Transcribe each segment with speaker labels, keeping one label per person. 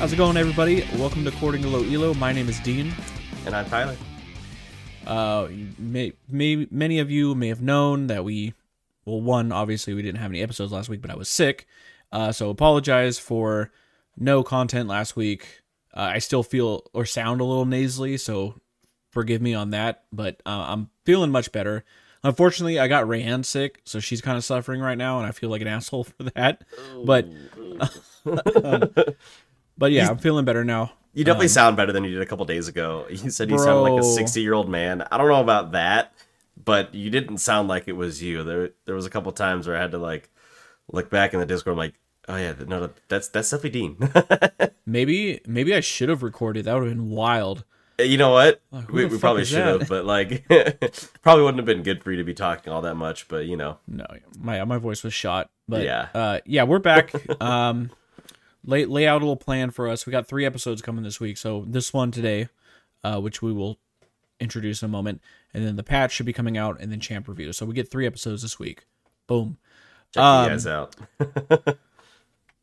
Speaker 1: How's it going, everybody? Welcome to According to Low Elo. My name is Dean.
Speaker 2: And I'm Tyler.
Speaker 1: Uh, may, may, many of you may have known that we, well, one, obviously we didn't have any episodes last week, but I was sick. Uh, so apologize for no content last week. Uh, I still feel or sound a little nasally, so forgive me on that. But uh, I'm feeling much better. Unfortunately, I got Rayanne sick, so she's kind of suffering right now, and I feel like an asshole for that. But, um, but yeah, I'm feeling better now.
Speaker 2: You definitely sound better than you did a couple days ago. You said you sounded like a 60 year old man. I don't know about that, but you didn't sound like it was you. There, there was a couple times where I had to like look back in the Discord. I'm like, oh yeah, no, that's that's definitely Dean.
Speaker 1: Maybe, maybe I should have recorded. That would have been wild.
Speaker 2: you know what?
Speaker 1: who
Speaker 2: we we probably should
Speaker 1: that?
Speaker 2: have, but like, probably wouldn't have been good for you to be talking all that much. But you know,
Speaker 1: No, my my voice was shot. But
Speaker 2: Yeah.
Speaker 1: uh, yeah, we're back. um, lay lay out a little plan for us. We got three episodes coming this week. So this one today, uh, which we will introduce in a moment, and then the patch should be coming out, and then champ review. So we get three episodes this week. Boom.
Speaker 2: check
Speaker 1: Um,
Speaker 2: you guys out.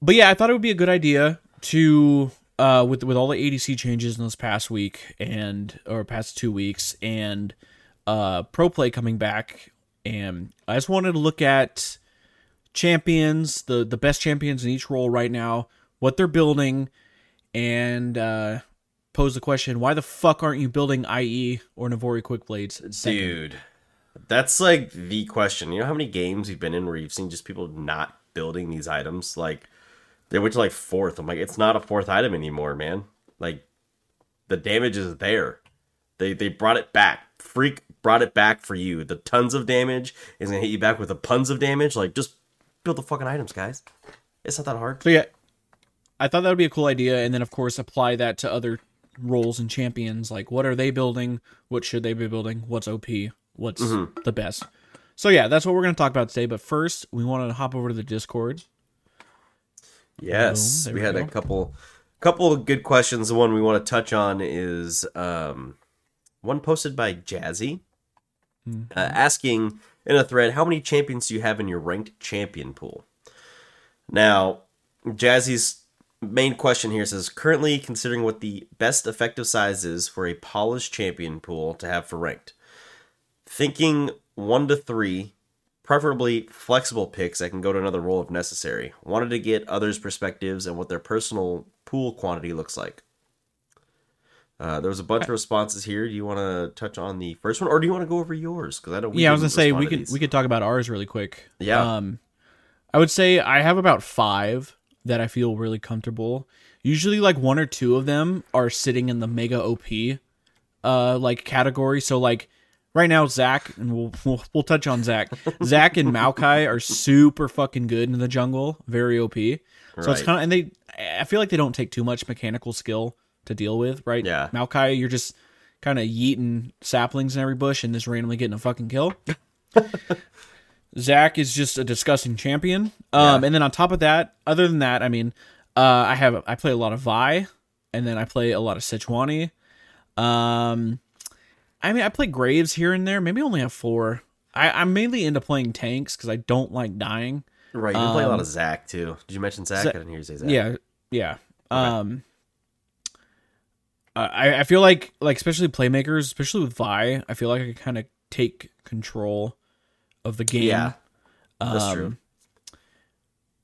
Speaker 1: But yeah, I thought it would be a good idea to uh with with all the ADC changes in this past week and or past two weeks and uh pro play coming back and I just wanted to look at champions, the the best champions in each role right now, what they're building and uh pose the question, why the fuck aren't you building IE or Navori Quick Blades? second?
Speaker 2: Dude, that's like the question. You know how many games you've been in where you've seen just people not building these items? Like, they went to like fourth. I'm like, it's not a fourth item anymore, man. Like, the damage is there. They they brought it back. Phreak brought it back for you. The tons of damage is gonna hit you back with the puns of damage. Like, just build the fucking items, guys. It's not that hard.
Speaker 1: So yeah, I thought that would be a cool idea, and then of course apply that to other roles and champions. Like, what are they building? What should they be building? What's OP? What's the best? So yeah, that's what we're gonna talk about today. But first, we want to hop over to the Discord.
Speaker 2: Yes,
Speaker 1: Boom,
Speaker 2: we
Speaker 1: we
Speaker 2: had
Speaker 1: go.
Speaker 2: a couple couple of good questions. The one we want to touch on is um, one posted by Jazzy,
Speaker 1: Mm-hmm.
Speaker 2: uh, asking in a thread, "How many champions do you have in your ranked champion pool?" Now, Jazzy's main question here says, "Currently considering what the best effective size is for a polished champion pool to have for ranked, thinking one to three, preferably flexible picks that can go to another role if necessary. Wanted to get others' perspectives and what their personal pool quantity looks like. Uh, there was a bunch of responses here. Do you want to touch on the first one, or do you want to go over yours? Because I don't.
Speaker 1: yeah, I was gonna say we could we could talk about ours really quick.
Speaker 2: Yeah.
Speaker 1: Um, I would say I have about five that I feel really comfortable. Usually, like one or two of them are sitting in the mega OP, uh, like category. So like right now, Zac and we'll we'll, we'll touch on Zac. Zac and Maokai are super fucking good in the jungle, very OP. So it's kind of and they. I feel like they don't take too much mechanical skill to deal with, right?
Speaker 2: Yeah.
Speaker 1: Maokai, you're just kind of yeeting saplings in every bush and just randomly getting a fucking kill. Zac is just a disgusting champion. Um,
Speaker 2: Yeah.
Speaker 1: and then on top of that, other than that, I mean, uh, I have I play a lot of Vi, and then I play a lot of Sejuani. Um, I mean, I play Graves here and there. Maybe only have four. I, I'm mainly into playing tanks because I don't like dying.
Speaker 2: Right, you play a lot of Zac too. Did you mention Zac?
Speaker 1: Za-
Speaker 2: I didn't hear you say Zac.
Speaker 1: Yeah, yeah. Um, I I feel like like especially playmakers, especially with Vi, I feel like I can kind of take control of the game.
Speaker 2: yeah, that's true.
Speaker 1: Um,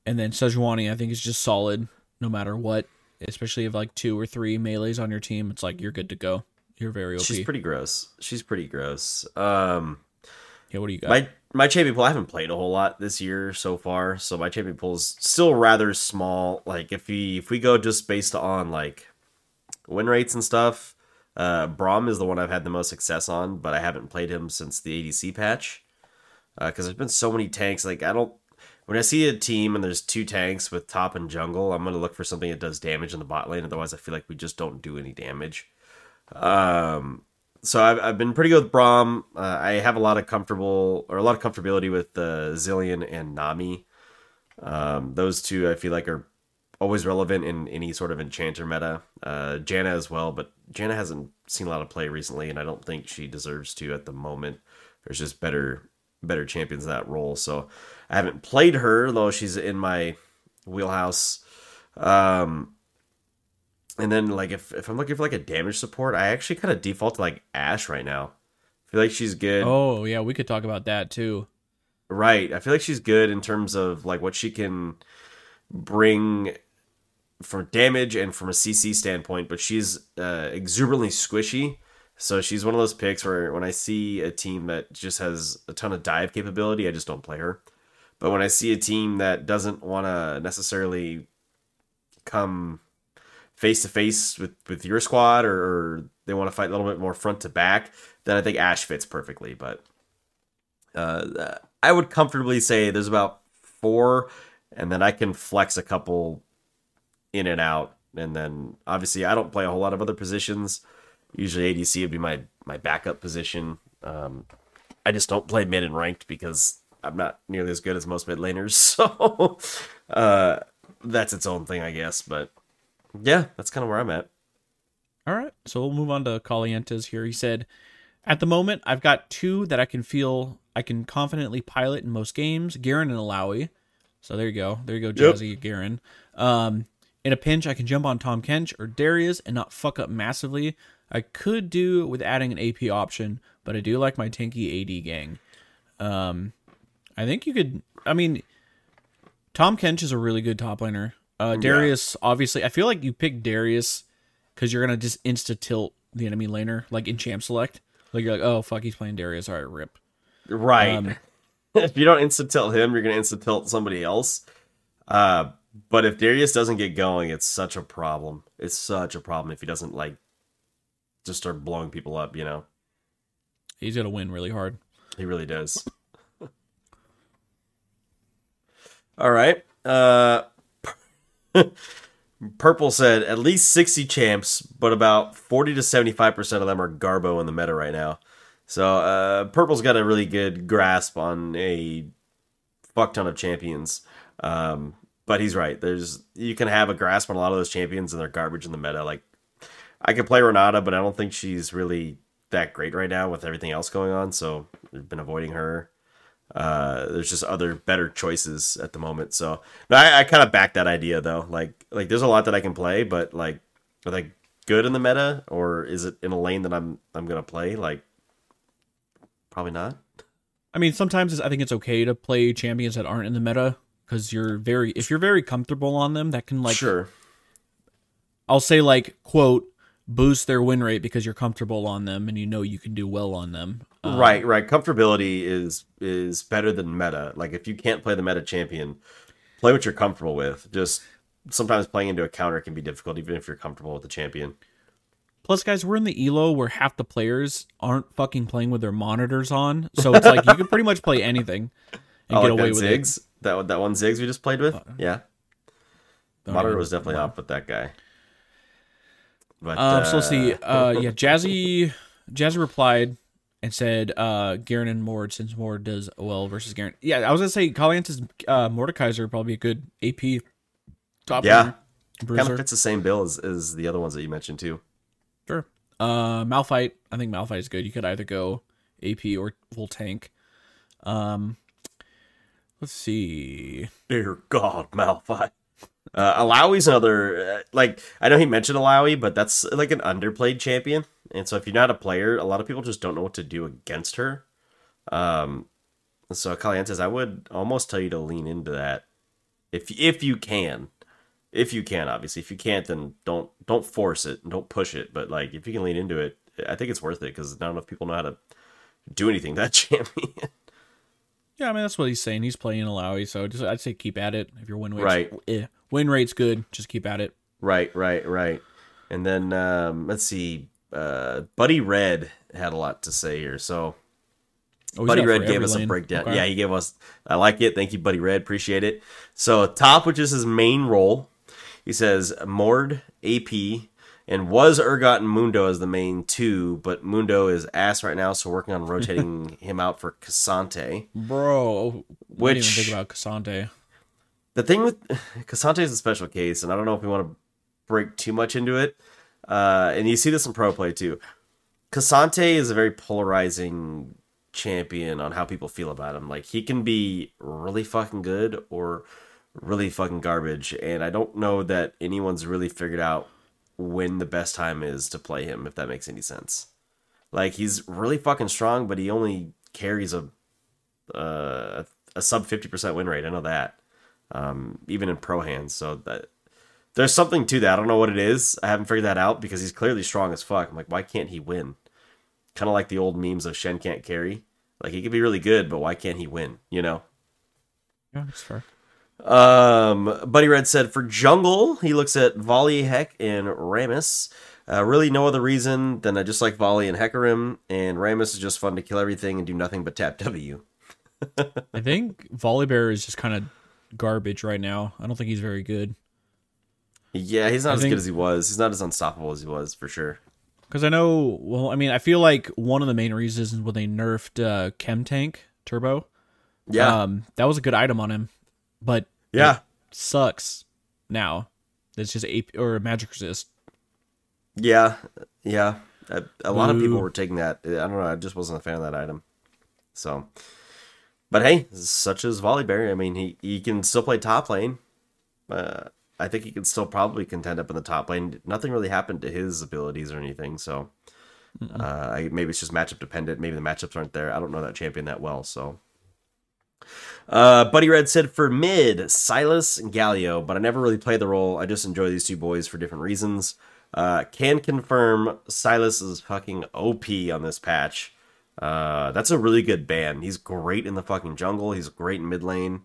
Speaker 1: And then Sejuani, I think, is just solid no matter what. Especially if like two or three melees on your team, it's like you're good to go. You're very OP.
Speaker 2: She's pretty gross. She's pretty gross. Um,
Speaker 1: yeah, what do you got?
Speaker 2: my my champion pool I haven't played a whole lot this year so far, so my champion pool is still rather small. Like if we if we go just based on like win rates and stuff, uh Braum is the one I've had the most success on, but I haven't played him since the ADC patch. Uh, cuz there's been so many tanks like I don't when I see a team and there's two tanks with top and jungle, I'm to look for something that does damage in the bot lane otherwise I feel like we just don't do any damage. Um so I've, I've been pretty good with Braum. Uh, I have a lot of comfortable or a lot of comfortability with uh, Zilean and Nami. Um, those two I feel like are always relevant in any sort of enchanter meta. Uh, Janna as well, but Janna hasn't seen a lot of play recently, and I don't think she deserves to at the moment. There's just better better champions that role, so I haven't played her though she's in my wheelhouse. Um, and then like if if I'm looking for like a damage support, I actually kind of default to like Ashe right now. I feel like she's good.
Speaker 1: Oh yeah, we could talk about that too.
Speaker 2: Right. I feel like she's good in terms of like what she can bring for damage and from a CC standpoint, but she's uh, exuberantly squishy. So she's one of those picks where when I see a team that just has a ton of dive capability, I just don't play her. But when I see a team that doesn't want to necessarily come face to face with with your squad or, or they want to fight a little bit more front to back, then I think Ashe fits perfectly. But uh, I would comfortably say there's about four, and then I can flex a couple in and out. And then obviously I don't play a whole lot of other positions. Usually ADC would be my my backup position. Um, I just don't play mid and ranked because I'm not nearly as good as most mid laners. So uh, that's its own thing, I guess. But yeah, that's kind of where I'm at.
Speaker 1: All right, so we'll move on to Calientes here. He said, "At the moment, I've got two that I can feel I can confidently pilot in most games: Garen and Illaoi. So there you go, there you go, Jazzy yep. Garen. Um, in a pinch, I can jump on Tahm Kench or Darius and not fuck up massively. I could do with adding an AP option, but I do like my tanky AD gang. Um, I think you could. I mean, Tahm Kench is a really good top laner. Uh, Darius, yeah. obviously, I feel like you pick Darius because you're gonna just insta tilt the enemy laner, like in champ select. Like you're like, oh fuck, he's playing Darius. All right, rip.
Speaker 2: Right. Um, if you don't insta tilt him, you're gonna insta tilt somebody else. Uh, but if Darius doesn't get going, it's such a problem. It's such a problem if he doesn't like just start blowing people up, you know.
Speaker 1: He's gonna win really hard.
Speaker 2: He really does. All right. Uh Purple said at least 60 champs, but about 40 to 75% of them are Garbo in the meta right now. So, uh Purple's got a really good grasp on a fuck ton of champions. Um but he's right. There's you can have a grasp on a lot of those champions and they're garbage in the meta. Like I could play Renata, but I don't think she's really that great right now with everything else going on. So I've been avoiding her. Uh, there's just other better choices at the moment. So no, I, I kind of back that idea though. Like like there's a lot that I can play, but like are they good in the meta or is it in a lane that I'm I'm gonna play? Like probably not.
Speaker 1: I mean, sometimes I think it's okay to play champions that aren't in the meta because you're very if you're very comfortable on them that can like
Speaker 2: sure
Speaker 1: i'll say like quote boost their win rate because you're comfortable on them and you know you can do well on them
Speaker 2: um, right right comfortability is is better than meta like if you can't play the meta champion play what you're comfortable with just sometimes playing into a counter can be difficult even if you're comfortable with the champion
Speaker 1: Plus, guys, we're in the elo where half the players aren't fucking playing with their monitors on, so it's like you can pretty much play anything
Speaker 2: and oh, get like away with Ziggs? it. That that one Ziggs we just played with, uh, yeah. Monitor was definitely off with that guy.
Speaker 1: But um, so let's see. Uh, yeah, Jazzy Jazzy replied and said uh, Garen and Mord since Mord does well versus Garen. Yeah, I was gonna say Caliente's uh, Mordekaiser probably a good AP
Speaker 2: top. Yeah, kind of fits the same bill as, as the other ones that you mentioned too.
Speaker 1: Sure. Uh, Malphite, I think Malphite is good. You could either go AP or full tank. Um, Let's see.
Speaker 2: Dear God, Malphite. Uh, Illaoi's another, uh, like, I know he mentioned Illaoi, but that's like an underplayed champion. And so if you're not a player, a lot of people just don't know what to do against her. Um, so Calientes, I would almost tell you to lean into that if if you can. If you can, obviously. If you can't, then don't don't force it and don't push it. But like, if you can lean into it, I think it's worth it because not enough people know how to do anything that champion.
Speaker 1: Yeah, I mean that's what he's saying. He's playing Illaoi, so just I'd say keep at it. If your win rate
Speaker 2: right,
Speaker 1: eh, win rate's good, just keep at it.
Speaker 2: Right, right, right. And then um, let's see, uh, Buddy Red had a lot to say here. So oh, Buddy Red gave us lane. a breakdown. Okay. Yeah, he gave us. I like it. Thank you, Buddy Red. Appreciate it. So top, which is his main role, he says Mord AP and was Urgot and Mundo as the main two, but Mundo is ass right now, so working on rotating him out for K'Sante.
Speaker 1: Bro, what which even think about K'Sante.
Speaker 2: The thing with K'Sante is a special case, and I don't know if we want to break too much into it. Uh, and you see this in pro play too. K'Sante is a very polarizing champion on how people feel about him. Like he can be really fucking good or really fucking garbage, and I don't know that anyone's really figured out when the best time is to play him, if that makes any sense. Like he's really fucking strong, but he only carries a uh, a sub fifty percent win rate. I know that, um, even in pro hands. So that there's something to that. I don't know what it is. I haven't figured that out because he's clearly strong as fuck. I'm like, why can't he win? Kind of like the old memes of Shen can't carry. Like he could be really good, but why can't he win? You know.
Speaker 1: Yeah, that's fair.
Speaker 2: Um, Buddy Red said for jungle, he looks at Volley, Heck, and Rammus. Uh, really, no other reason than I just like Volley and Hecarim, and Rammus is just fun to kill everything and do nothing but tap W.
Speaker 1: I think Volibear is just kind of garbage right now. I don't think he's very good.
Speaker 2: Yeah, he's not
Speaker 1: I
Speaker 2: as
Speaker 1: think-
Speaker 2: good as he was. He's not as unstoppable as he was for sure.
Speaker 1: Because I know, well, I mean, I feel like one of the main reasons when they nerfed uh, Chem Tank Turbo.
Speaker 2: Yeah,
Speaker 1: Um, that was a good item on him, but
Speaker 2: yeah,
Speaker 1: sucks now. It's just AP or magic resist.
Speaker 2: yeah, yeah. A, a lot of people were taking that. I don't know. I just wasn't a fan of that item. So, but hey, such as Volleyberry. I mean, he he can still play top lane. Uh, I think he can still probably contend up in the top lane. Nothing really happened to his abilities or anything. So, uh, maybe it's just matchup dependent. Maybe the matchups aren't there. I don't know that champion that well. So, uh, Buddy Red said for mid, Sylas and Galio, but I never really play the role. I just enjoy these two boys for different reasons. Uh, can confirm Sylas is fucking OP on this patch. Uh, that's a really good ban. He's great in the fucking jungle. He's great in mid lane.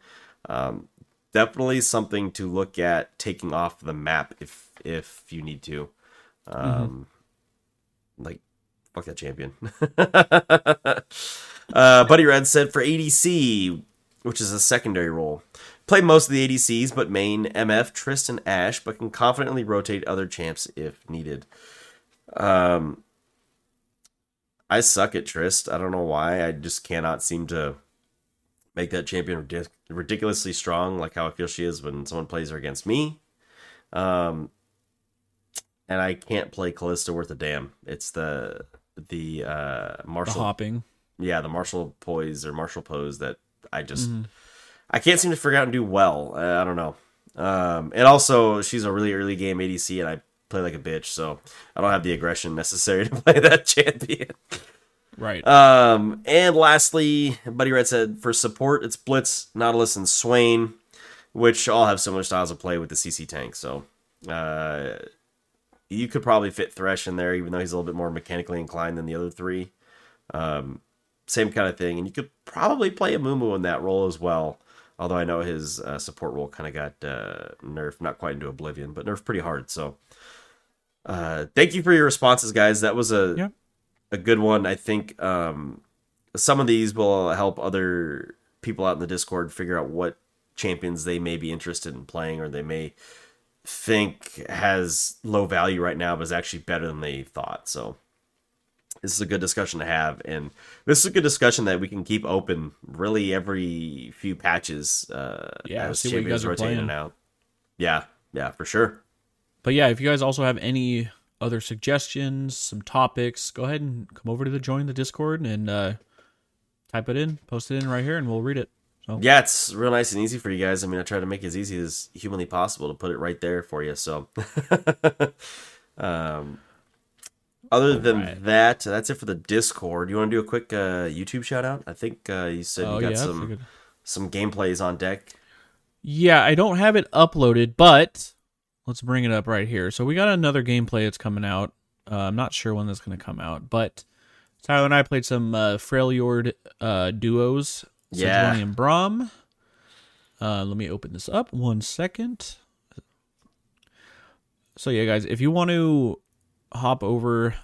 Speaker 2: Um, definitely something to look at taking off the map if if you need to. Um, like fuck that champion. uh, Buddy Red said for ADC, which is a secondary role. Play most of the ADCs, but main MF, Trist, and Ashe, but can confidently rotate other champs if needed. Um, I suck at Trist. I don't know why. I just cannot seem to make that champion ridic- ridiculously strong, like how I feel she is when someone plays her against me. Um, and I can't play Kalista worth a damn. It's the the uh
Speaker 1: The
Speaker 2: Marshall
Speaker 1: hopping.
Speaker 2: yeah, the martial poise or martial pose that I just
Speaker 1: Mhm.
Speaker 2: I can't seem to figure out and do well. Uh, I don't know. Um, and also she's a really early game ADC, and I play like a bitch, so I don't have the aggression necessary to play that champion.
Speaker 1: Right.
Speaker 2: Um, and lastly, Buddy Red said for support it's Blitz, Nautilus, and Swain, which all have similar styles of play with the CC tank. So uh, you could probably fit Thresh in there, even though he's a little bit more mechanically inclined than the other three. Um, same kind of thing, and you could probably play a Mumu in that role as well. Although I know his uh, support role kind of got uh, nerfed, not quite into oblivion, but nerfed pretty hard. So, uh, thank you for your responses, guys. That was a
Speaker 1: Yeah.
Speaker 2: a good one. I think um, some of these will help other people out in the Discord figure out what champions they may be interested in playing, or they may think has low value right now, but is actually better than they thought. So this is a good discussion to have, and this is a good discussion that we can keep open really every few patches. Uh,
Speaker 1: Yeah,
Speaker 2: as
Speaker 1: see what you guys are playing.
Speaker 2: out. Yeah, yeah, for sure.
Speaker 1: But yeah, if you guys also have any other suggestions, some topics, go ahead and come over to the join the Discord and uh, type it in, post it in right here, and we'll read it. So
Speaker 2: Yeah, it's real nice and easy for you guys. I mean, I try to make it as easy as humanly possible to put it right there for you. So, um, other than
Speaker 1: Alright.
Speaker 2: that, that's it for the Discord. You want to do a quick uh, YouTube shout out? I think uh, you said
Speaker 1: oh
Speaker 2: you got
Speaker 1: a
Speaker 2: some some gameplays on deck.
Speaker 1: yeah, I don't have it uploaded, but let's bring it up right here. So we got another gameplay that's coming out. Uh, I'm not sure when that's going to come out, but Tyler and I played some uh, Freljord uh, duos,
Speaker 2: Yeah.
Speaker 1: And Braum. Uh, let me open this up one second. So yeah, guys, if you want to hop over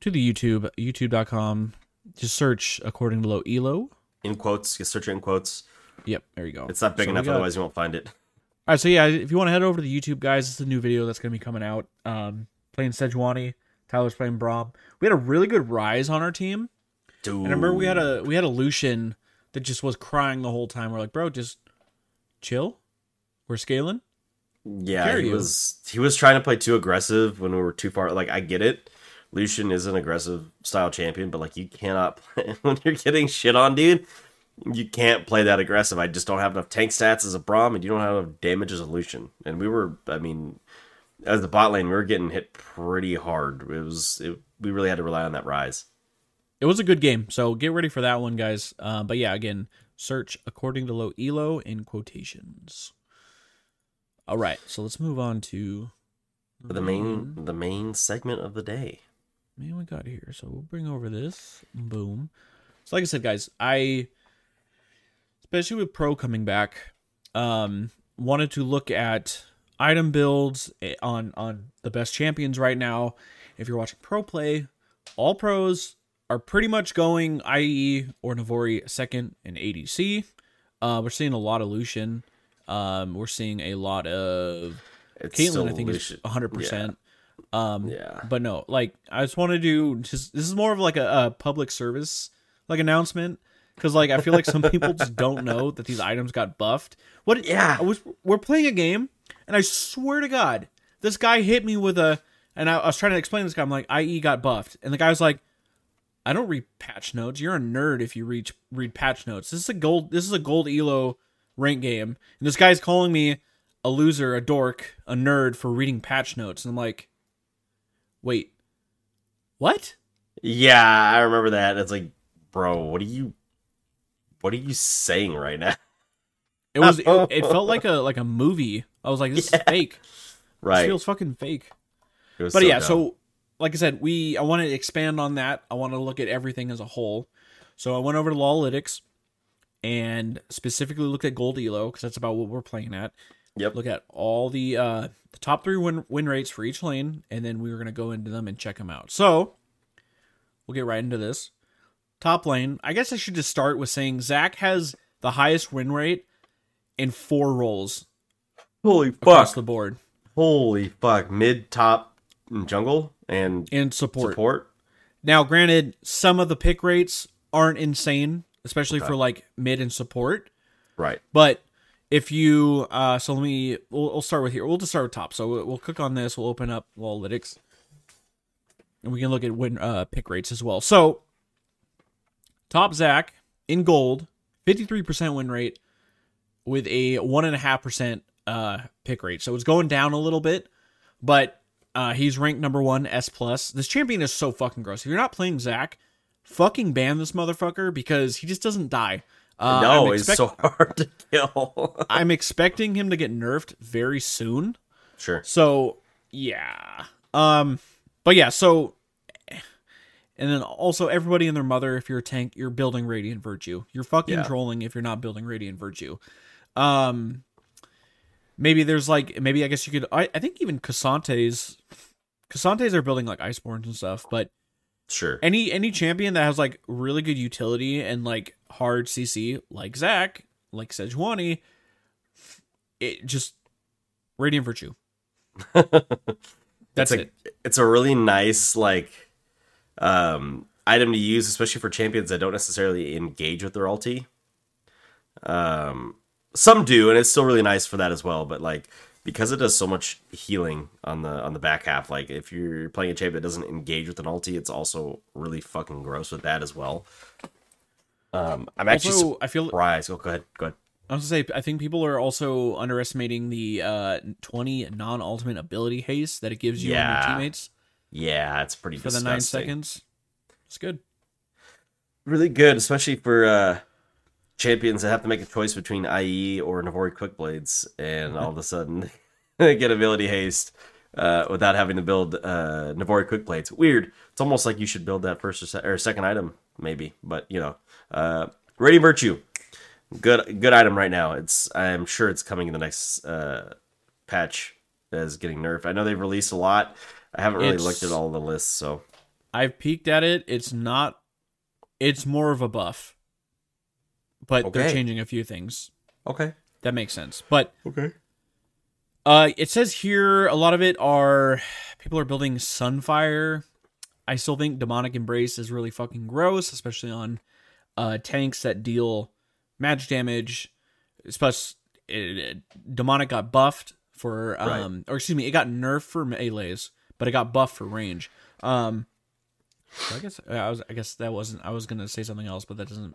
Speaker 1: to the YouTube, youtube.com, just search according to low elo.
Speaker 2: In quotes, you search it in quotes.
Speaker 1: Yep, there you go.
Speaker 2: It's not big
Speaker 1: So
Speaker 2: enough,
Speaker 1: got-
Speaker 2: otherwise you won't find it.
Speaker 1: All right, so yeah, if you want to head over to the YouTube, guys, it's a new video that's going to be coming out. Um, playing Sejuani, Tyler's playing Braum. We had a really good Ryze on our team,
Speaker 2: Dude,
Speaker 1: and I remember we had a we had a Lucian that just was crying the whole time. We're like, bro, just chill. We're scaling.
Speaker 2: Yeah, he was he was trying to play too aggressive when we were too far. Like I get it, Lucian is an aggressive style champion, but like you cannot play when you're getting shit on, dude. You can't play that aggressive. I just don't have enough tank stats as a Braum, and you don't have enough damage as a Lucian. And we were, I mean, as the bot lane, we were getting hit pretty hard. It was it, we really had to rely on that Ryze.
Speaker 1: It was a good game, so get ready for that one, guys. Uh, but yeah, again, search according to low elo in quotations. All right, so let's move on to
Speaker 2: The main the main segment of the day.
Speaker 1: man we got here. So we'll bring over this. Boom. So like I said, guys, I especially with Pro coming back, um, wanted to look at item builds eh, on on the best champions right now. If you're watching Pro play, all pros are pretty much going IE or Navori second in ADC. Uh, we're seeing a lot of Lucian. Um, we're seeing a lot of
Speaker 2: It's
Speaker 1: Caitlyn.
Speaker 2: still
Speaker 1: I think is
Speaker 2: Lucian.
Speaker 1: 100. percent Um,
Speaker 2: Yeah.
Speaker 1: but no, like I just want to do just this is more of like a, a public service like announcement because like I feel like some people just don't know that these items got buffed. What?
Speaker 2: Yeah.
Speaker 1: I was we're playing a game and I swear to God, this guy hit me with a and I, I was trying to explain to this guy. I'm like, IE got buffed, and the guy was like, I don't read patch notes. You're a nerd if you read read patch notes. This is a gold. This is a gold elo rank game, and this guy's calling me a loser, a dork, a nerd for reading patch notes, and I'm like, wait, what?
Speaker 2: Yeah, I remember that. It's like, bro, what are you what are you saying right now?
Speaker 1: It was. It, it felt like a like a movie. I was like, this is fake. This
Speaker 2: Right.
Speaker 1: feels fucking fake. But
Speaker 2: so
Speaker 1: yeah,
Speaker 2: dumb.
Speaker 1: so like I said, we I want to expand on that. I want to look at everything as a whole. So I went over to Lolalytics and specifically looked at Gold Elo because that's about what we're playing at.
Speaker 2: Yep.
Speaker 1: Look at all the uh the top three win win rates for each lane, and then we were gonna go into them and check them out. So we'll get right into this. Top lane. I guess I should just start with saying Zac has the highest win rate in four roles
Speaker 2: Holy fuck!
Speaker 1: across the board
Speaker 2: Holy fuck. Mid, top, jungle and
Speaker 1: in support.
Speaker 2: support.
Speaker 1: Now, granted, some of the pick rates aren't insane, especially for like mid and support.
Speaker 2: Right.
Speaker 1: But if you, uh, so let me, we'll, we'll start with here. We'll just start with top. So we'll, we'll click on this. We'll open up Analytics, and we can look at win uh, pick rates as well. So top Zac in gold, fifty three percent win rate with a one and a half percent uh pick rate. So it's going down a little bit, but uh he's ranked number one S plus. This champion is so fucking gross. If you're not playing Zac, fucking ban this motherfucker because he just doesn't die. Uh,
Speaker 2: no,
Speaker 1: I'm
Speaker 2: so hard to kill.
Speaker 1: I'm expecting him to get nerfed very soon.
Speaker 2: sure.
Speaker 1: So yeah. Um but yeah, so and then also everybody and their mother, if you're a tank, you're building Radiant Virtue. You're fucking
Speaker 2: Yeah.
Speaker 1: trolling if you're not building Radiant Virtue. Um maybe there's like maybe I guess you could I, I think even K'Santes K'Santes are building like Iceborns and stuff, but
Speaker 2: Sure.
Speaker 1: any any champion that has like really good utility and like hard CC, like Zac, like Sejuani, it just Radiant Virtue. That's
Speaker 2: it's a,
Speaker 1: it.
Speaker 2: It's a really nice like um item to use, especially for champions that don't necessarily engage with their ulti. Um some do, and it's still really nice for that as well, but like because it does so much healing on the on the back half, like if you're playing a champion that doesn't engage with an ulti, it's also really fucking gross with that as well. Um I'm actually
Speaker 1: Also, I feel
Speaker 2: surprised. Oh, go ahead. Go ahead.
Speaker 1: I was gonna say I think people are also underestimating the uh, twenty non-ultimate ability haste that it gives you on
Speaker 2: Yeah.
Speaker 1: your teammates
Speaker 2: Yeah, it's pretty
Speaker 1: for
Speaker 2: disgusting.
Speaker 1: the nine seconds. It's good.
Speaker 2: really good, especially for uh, champions that have to make a choice between IE or Navori Quickblades, and all of a sudden they get ability haste uh, without having to build uh, Navori Quickblades. Weird. It's almost like you should build that first or, se- or second item, maybe. But you know, uh, Radiant Virtue, good good item right now. It's I'm sure it's coming in the next uh, patch as getting nerfed. I know they've released a lot. I haven't really
Speaker 1: It's-
Speaker 2: looked at all the lists, so
Speaker 1: I've peeked at it. It's not. It's more of a buff, but they're changing a few things.
Speaker 2: okay,
Speaker 1: That makes sense. But
Speaker 2: okay.
Speaker 1: uh, it says here a lot of it are people are building Sunfire. I still think Demonic Embrace is really fucking gross, especially on uh, tanks that deal magic damage. Especially, it, it- Demonic got buffed for, um, or excuse me, it got nerfed for melees, but it got buffed for range. Um, so I guess I was, I guess that wasn't. I was gonna say something else, but that doesn't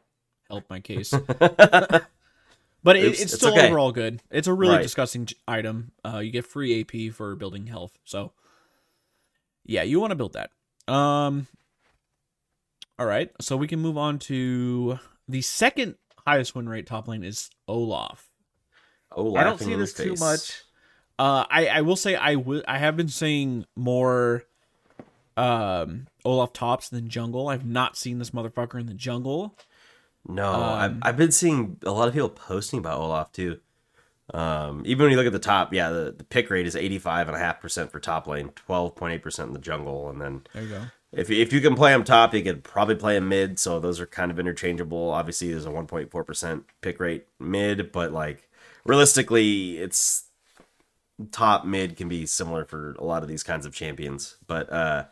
Speaker 1: help my case. But it,
Speaker 2: Oops,
Speaker 1: it's
Speaker 2: it's
Speaker 1: still
Speaker 2: okay.
Speaker 1: overall good. It's a really
Speaker 2: Right.
Speaker 1: disgusting item. Uh, you get free AP for building health. So, yeah, you want to build that. Um, all right, so we can move on to the second highest win rate top lane is Olaf.
Speaker 2: Oh,
Speaker 1: I don't see this
Speaker 2: the
Speaker 1: too much. Uh, I I will say I will I have been seeing more um Olaf tops than jungle. I've not seen this motherfucker in the jungle.
Speaker 2: No,
Speaker 1: Um,
Speaker 2: I've, I've been seeing a lot of people posting about Olaf too. Um, even when you look at the top, yeah, the, the pick rate is 85.5% for top lane, 12.8% in the jungle. And then
Speaker 1: There you go.
Speaker 2: if you, if you can play him top, you could probably play him mid. So those are kind of interchangeable. Obviously, there's a 1.4% pick rate mid, but like realistically, it's top mid can be similar for a lot of these kinds of champions. But uh,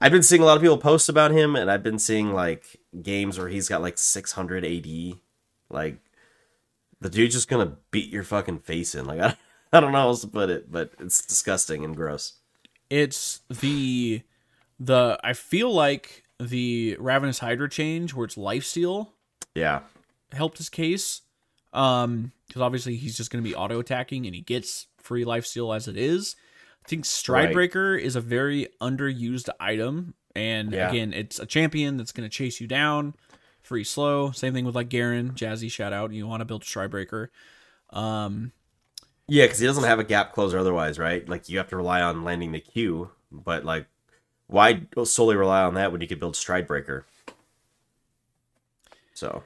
Speaker 2: I've been seeing a lot of people post about him, and I've been seeing like games where he's got like 600 AD. Like the dude's just gonna beat your fucking face in. Like I, I don't know how else to put it, but it's disgusting and gross.
Speaker 1: It's the the I feel like the Ravenous Hydra change where it's lifesteal
Speaker 2: Yeah,
Speaker 1: helped his case. Um, because obviously he's just to be auto attacking and he gets free lifesteal as it is. I think Stridebreaker is a very underused item, and
Speaker 2: Yeah.
Speaker 1: again, it's a champion that's going to chase you down, free slow. Same thing with like Garen, Jazzy. Shout out, you want to build Stridebreaker. Um,
Speaker 2: yeah, because he doesn't have a gap closer otherwise, right? Like you have to rely on landing the Q, but like why solely rely on that when you could build Stridebreaker? So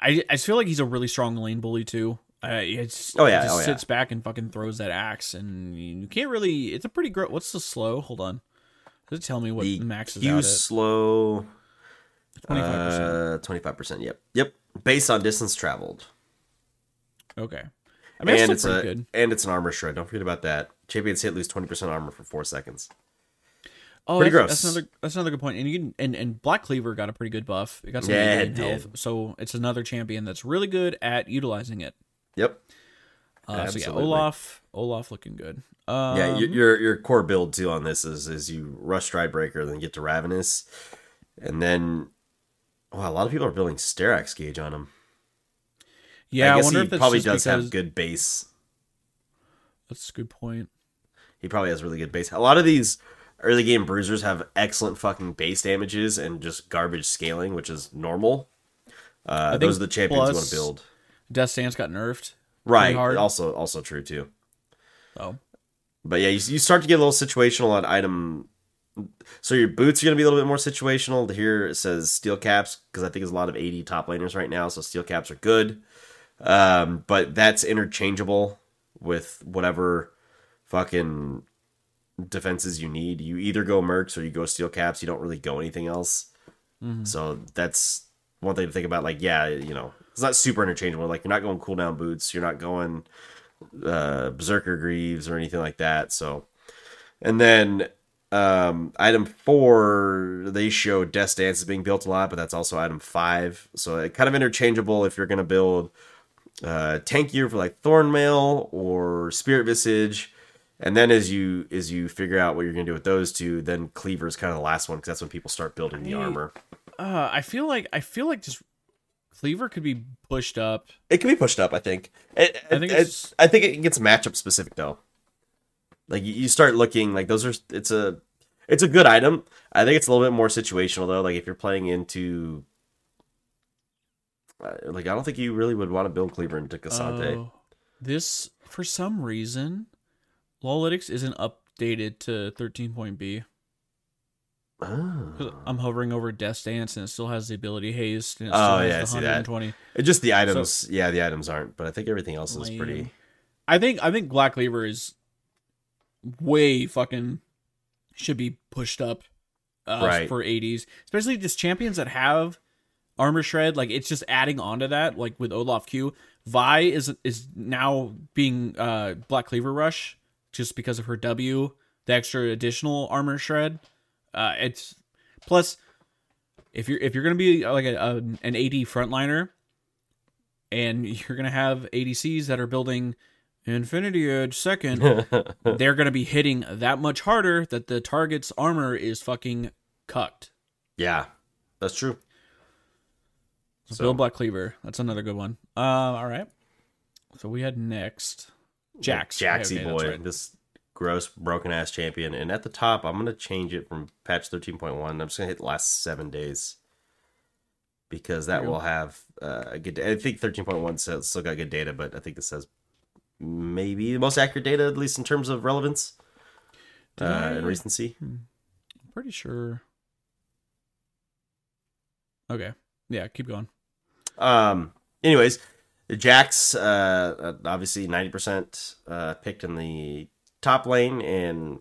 Speaker 1: I I feel like he's a really strong lane bully too. Uh, it's
Speaker 2: Oh, yeah,
Speaker 1: he just
Speaker 2: oh, yeah.
Speaker 1: sits back and fucking throws that axe, and you can't really. It's a pretty gross. What's the slow? Hold on. Does it tell me what
Speaker 2: the
Speaker 1: max is
Speaker 2: Q slow
Speaker 1: Twenty five percent.
Speaker 2: uh, percent. Yep, yep. Based on distance traveled,
Speaker 1: Okay. I mean,
Speaker 2: and
Speaker 1: it's
Speaker 2: a
Speaker 1: good.
Speaker 2: and it's an armor shred. Don't forget about that. Champions hit lose twenty percent armor for four seconds.
Speaker 1: Oh,
Speaker 2: pretty
Speaker 1: that's,
Speaker 2: gross.
Speaker 1: That's another. That's another good point. And you can and, and Black Cleaver got a pretty good buff. It got some
Speaker 2: Yeah, it
Speaker 1: health. So it's another champion that's really good at utilizing it.
Speaker 2: Yep.
Speaker 1: Uh, so yeah. Olaf, Olaf looking good. Um,
Speaker 2: Yeah, your your core build too on this is is you rush Stridebreaker, then get to Ravenous, and then wow, a lot of people are building Sterak's Gage on him.
Speaker 1: yeah. I,
Speaker 2: I
Speaker 1: wonder
Speaker 2: he
Speaker 1: if that's
Speaker 2: probably does
Speaker 1: because,
Speaker 2: have good base.
Speaker 1: That's a good point.
Speaker 2: He probably has really good base. A lot of these early game bruisers have excellent fucking base damages and just garbage scaling, which is normal. Uh, those are the champions you want to build.
Speaker 1: Death's Dance got nerfed.
Speaker 2: Right. Also, also true too.
Speaker 1: So
Speaker 2: But yeah, you, you start to get a little situational on item. So your boots are going to be a little bit more situational. Here it says steel caps because I think there's a lot of AD top laners right now, so steel caps are good. Um, but that's interchangeable with whatever fucking defenses you need. You either go mercs or you go steel caps. You don't really go anything else. So that's one thing to think about. Like, yeah, you know, it's not super interchangeable. Like, you're not going cooldown boots. You're not going uh, berserker greaves or anything like that. So, and then um, item four, they show Death Dance is being built a lot, but that's also item five. So it kind of interchangeable if you're going to build uh, tankier for like Thornmail or Spirit Visage. And then as you as you figure out what you're gonna do with those two, then Cleaver is kind of the last one because that's when people start building the
Speaker 1: I-
Speaker 2: armor.
Speaker 1: uh, I feel like I feel like just Cleaver could be pushed up.
Speaker 2: It can be pushed up, I think. It,
Speaker 1: I think
Speaker 2: it-
Speaker 1: it's-
Speaker 2: I think it gets matchup specific though. Like you- start looking like those are it's a it's a good item. I think it's a little bit more situational though. Like if you're playing into uh, like I don't think you really would want to build Cleaver into K'Sante.
Speaker 1: Oh, this for some reason, Lolalytics isn't updated to 13.b.
Speaker 2: Oh.
Speaker 1: I'm hovering over Death Dance and it still has the ability haste and it
Speaker 2: Oh,
Speaker 1: has
Speaker 2: yeah, I
Speaker 1: the
Speaker 2: see that.
Speaker 1: 120.
Speaker 2: It's just the items. yeah, the items aren't, but I think everything else is
Speaker 1: Lame.
Speaker 2: pretty.
Speaker 1: I think I think Black Cleaver is way fucking should be pushed up uh,
Speaker 2: Right.
Speaker 1: for ADs, especially just champions that have armor shred. Like it's just adding on to that. Like with Olaf Q, Vi is is now being uh, Black Cleaver rush just because of her W, the extra additional armor shred. Uh, it's plus if you're if you're gonna be uh, like a, a an AD frontliner, and you're gonna have ADCs that are building Infinity Edge second, they're gonna be hitting that much harder that the target's armor is fucking cucked.
Speaker 2: yeah, that's true.
Speaker 1: So, build Black Cleaver. That's another good one. Uh, all right. So we had next Jax.
Speaker 2: Jaxie
Speaker 1: Okay, that's
Speaker 2: boy,
Speaker 1: right.
Speaker 2: this gross broken ass champion. And at the top, I'm gonna change it from patch 13.1. I'm just gonna hit the last seven days because that will have uh, a good. I think 13.1 says still got good data, but I think this says maybe the most accurate data, at least in terms of relevance uh,
Speaker 1: I-
Speaker 2: and recency.
Speaker 1: I'm pretty sure. Okay. Yeah, keep going.
Speaker 2: Um. Anyways, the Jax, uh, obviously ninety percent uh picked in the top lane and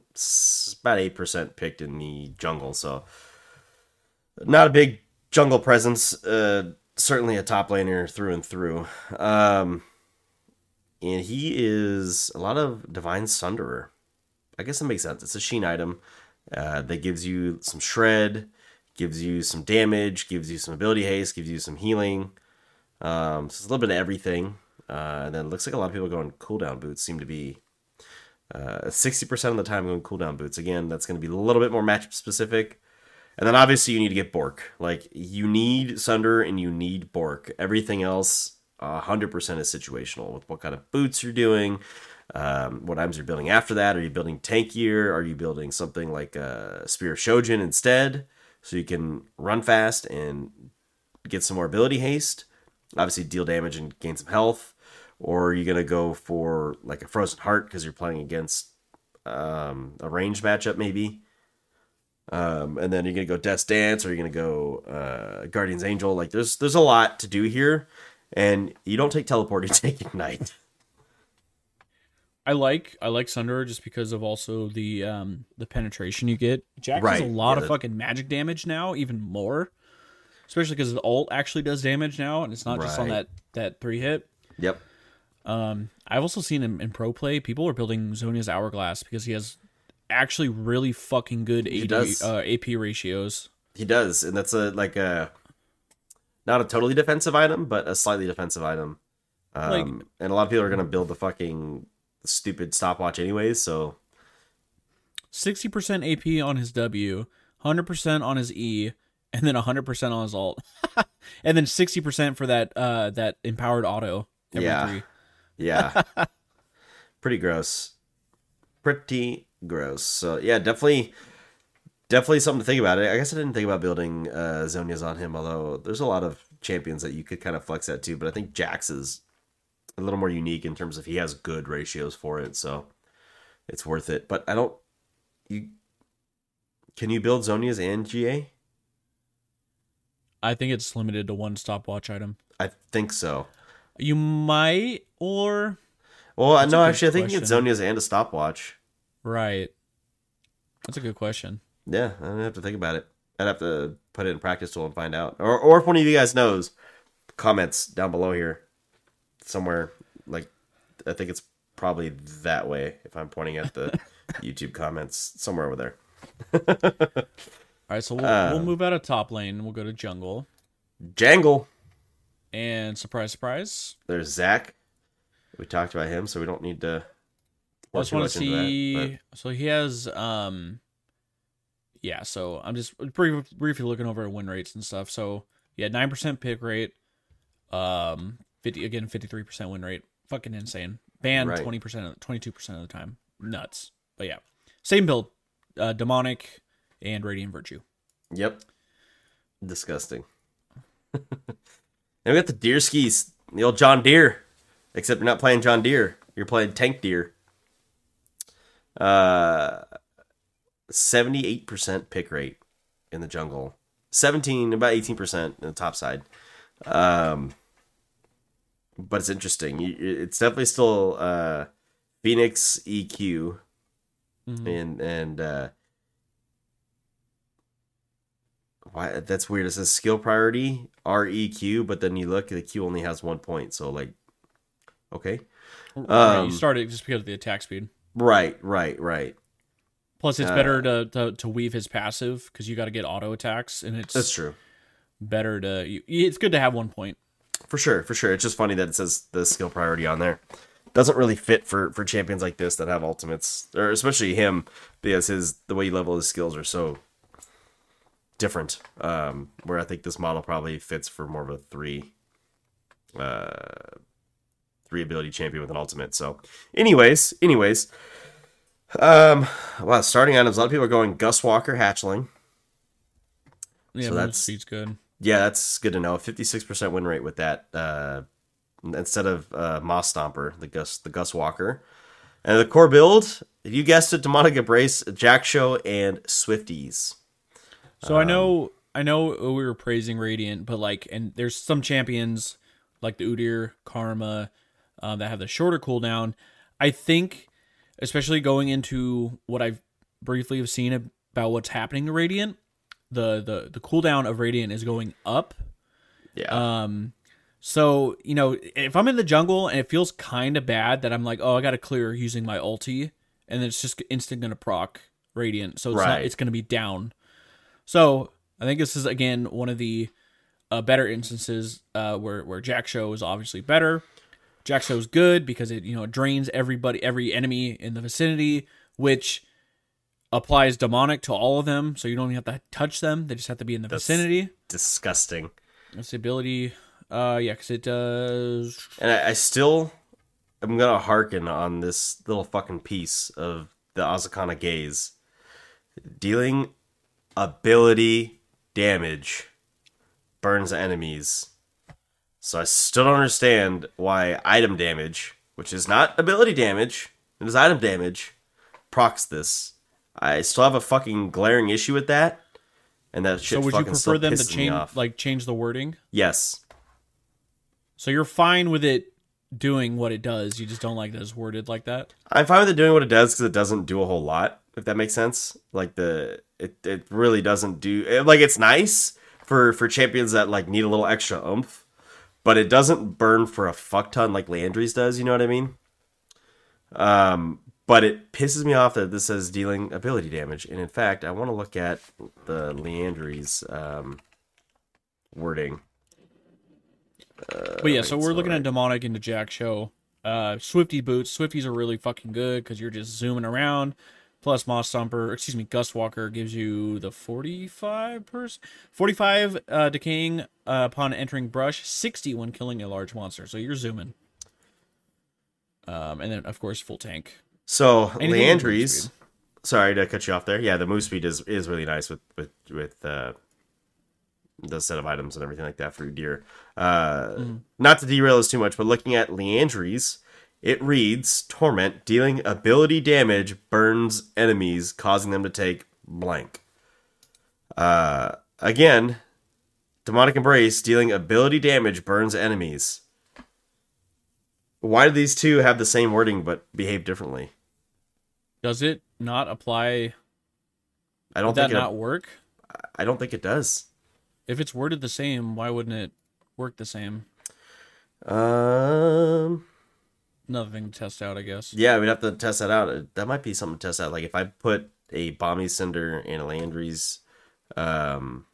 Speaker 2: about eight percent picked in the jungle. So not a big jungle presence. Uh, certainly a top laner through and through. Um, and he is a lot of divine sunderer. I guess it makes sense. It's a sheen item uh, that gives you some shred, gives you some damage, gives you some ability haste, gives you some healing. Um, so it's a little bit of everything. Uh, and then looks like a lot of people going cooldown boots seem to be uh, 60% of the time going cooldown boots. Again, that's going to be a little bit more matchup specific. And then obviously you need to get Bork. Like you need Sunder and you need Bork. Everything else, uh, 100% is situational with what kind of boots you're doing, um, what items you're building after that. Are you building tank gear? Are you building something like uh, Spear Shojin instead? So you can run fast and get some more ability haste. Obviously, deal damage and gain some health. Or are you going to go for like a Frozen Heart because you're playing against um, a range matchup, maybe? Um, and then you're gonna go Death's Dance, or you're gonna go uh, Guardian's Angel. Like there's there's a lot to do here, and you don't take teleport, you take ignite.
Speaker 1: I like I like Sunderer just because of also the um the penetration you get. Jack
Speaker 2: Right,
Speaker 1: has a lot
Speaker 2: yeah,
Speaker 1: of fucking magic damage now, even more. Especially because the ult actually does damage now, and it's not just on that that three hit.
Speaker 2: Yep.
Speaker 1: Um, I've also seen him in pro play. People are building Zhonya's hourglass because he has actually really fucking good AD, uh, AP ratios.
Speaker 2: He does, and that's a like a not a totally defensive item, but a slightly defensive item. Um,
Speaker 1: Like-
Speaker 2: and a lot of people are gonna build the fucking stupid stopwatch anyways. So
Speaker 1: Sixty percent AP on his W, hundred percent on his E, and then hundred percent on his alt, and then sixty percent for that uh that empowered auto. Every
Speaker 2: Yeah.
Speaker 1: three.
Speaker 2: Yeah, pretty gross. Pretty gross. So yeah, definitely, definitely something to think about. I guess I didn't think about building uh, Zhonya's on him, although there's a lot of champions that you could kind of flex that too. But I think Jax is a little more unique in terms of he has good ratios for it, so it's worth it. But I don't. You can you build Zhonya's and GA?
Speaker 1: I think it's limited to one stopwatch item.
Speaker 2: I think so.
Speaker 1: You might, or
Speaker 2: Well,
Speaker 1: That's
Speaker 2: no, actually, I think. Zhonya's and a stopwatch.
Speaker 1: right. That's a good question.
Speaker 2: Yeah, I don't have to think about it. I'd have to put it in practice tool and find out. Or, or if one of you guys knows, comments down below here somewhere. Like, I think it's probably that way. If I'm pointing at the YouTube comments, somewhere over there.
Speaker 1: All right, so we'll,
Speaker 2: Uh,
Speaker 1: we'll move out of top lane. We'll go to jungle,
Speaker 2: Jangle.
Speaker 1: and surprise, surprise.
Speaker 2: There's Zac. We talked about him, so we don't need to.
Speaker 1: I just want to
Speaker 2: into that,
Speaker 1: see. So he has, um, yeah. So I'm just brief, briefly looking over at win rates and stuff. So yeah, nine percent pick rate, um, fifty again, fifty three percent win rate. Fucking insane. Ban twenty percent, twenty two percent of the time. Nuts. But yeah, same build, uh, demonic and radiant virtue.
Speaker 2: Yep. Disgusting. and we got the deer skis, the old John Deere. Except you're not playing John Deere. You're playing Tank Deer. Uh, seventy-eight percent pick rate in the jungle. Seventeen, about eighteen percent in the top side. Um, but it's interesting. It's definitely still uh, Phoenix EQ
Speaker 1: Mhm.
Speaker 2: and and uh, why that's weird. It says skill priority REQ, but then you look, the Q only has one point. So like, okay,
Speaker 1: Right,
Speaker 2: um,
Speaker 1: you start it just because of the attack speed.
Speaker 2: right, right, right.
Speaker 1: Plus, it's
Speaker 2: Uh,
Speaker 1: better to, to to weave his passive because you got to get auto attacks, and it's
Speaker 2: That's true.
Speaker 1: better to. You, it's good to have one point.
Speaker 2: For sure, for sure. It's just funny that it says the skill priority on there. Doesn't really fit for for champions like this that have ultimates, or especially him, because his the way you level his skills are so different. Um, where I think this model probably fits for more of a three, uh, three ability champion with an ultimate. So, anyways, anyways, um, well, starting items. A lot of people are going Gustwalker Hatchling.
Speaker 1: Yeah,
Speaker 2: So that's-
Speaker 1: speed's good.
Speaker 2: Yeah, that's good to know. Fifty six percent win rate with that. Uh, instead of uh, Mosstomper, the Gus the Gustwalker, and the core build. You guessed it: Demonic Brace, Jak'Sho, and Swifties.
Speaker 1: So I know I know we were praising Radiant, but like, and there's some champions like the Udyr, Karma, uh, that have the shorter cooldown. I think, especially going into what I've briefly have seen about what's happening to Radiant, the the the cooldown of Radiant is going up.
Speaker 2: Yeah,
Speaker 1: Um, so you know, if I'm in the jungle and it feels kind of bad that I'm like, oh, I got to clear using my ulti, and then it's just instant gonna proc radiant, so it's not, it's gonna be down. So I think this is again one of the uh, better instances uh, where where Jak'Sho is obviously better. Jak'Sho is good because it you know it drains everybody, every enemy in the vicinity, which applies demonic to all of them, so you don't even have to touch them; they just have to be in the
Speaker 2: That's-
Speaker 1: vicinity.
Speaker 2: disgusting.
Speaker 1: That's the ability. Uh, yeah, because it does.
Speaker 2: And I, I still, I'm gonna hearken on this little fucking piece of the Azakana gaze, dealing ability damage burns enemies. So I still don't understand why item damage, which is not ability damage, it is item damage, procs this. I still have a fucking glaring issue with that, and that shit
Speaker 1: So would you prefer them to change, like, change the wording?
Speaker 2: yes,
Speaker 1: So you're fine with it doing what it does. You just don't like that it's worded like that.
Speaker 2: I'm fine with it doing what it does because it doesn't do a whole lot. If that makes sense, like the it it really doesn't do it- like it's nice for for champions that like need a little extra oomph, but it doesn't burn for a fuck ton like Liandry's does. You know what I mean? Um, but it pisses me off that this says dealing ability damage, and in fact, I want to look at the Liandry's um wording.
Speaker 1: But yeah, so we're looking
Speaker 2: right.
Speaker 1: at demonic into Jak'Sho. Uh, Swifty boots. Swifties are really fucking good because you're just zooming around. Plus, Mosstomper, excuse me, Gustwalker gives you the 45 person, 45 uh, decaying uh, upon entering brush, 60 when killing a large monster. So you're zooming. Um, and then of course full tank.
Speaker 2: So
Speaker 1: Anything with Liandry's.
Speaker 2: Sorry to cut you off there. Yeah, the move speed is is really nice with with with uh, the set of items and everything like that for your deer. Uh,
Speaker 1: Mm-hmm.
Speaker 2: Not to derail us too much, but looking at Liandry's, it reads Torment dealing ability damage burns enemies, causing them to take blank. Uh, again, demonic embrace dealing ability damage burns enemies. Why do these two have the same wording but behave differently?
Speaker 1: Does it not apply?
Speaker 2: I don't
Speaker 1: Would that
Speaker 2: think it,
Speaker 1: not work?
Speaker 2: I don't think it does.
Speaker 1: If it's worded the same, why wouldn't it work the same?
Speaker 2: Um,
Speaker 1: Another thing to test out, I guess.
Speaker 2: yeah, we'd have to test that out. Uh, That might be something to test out. Like if I put a Bami's Cinder and a Liandry's, um,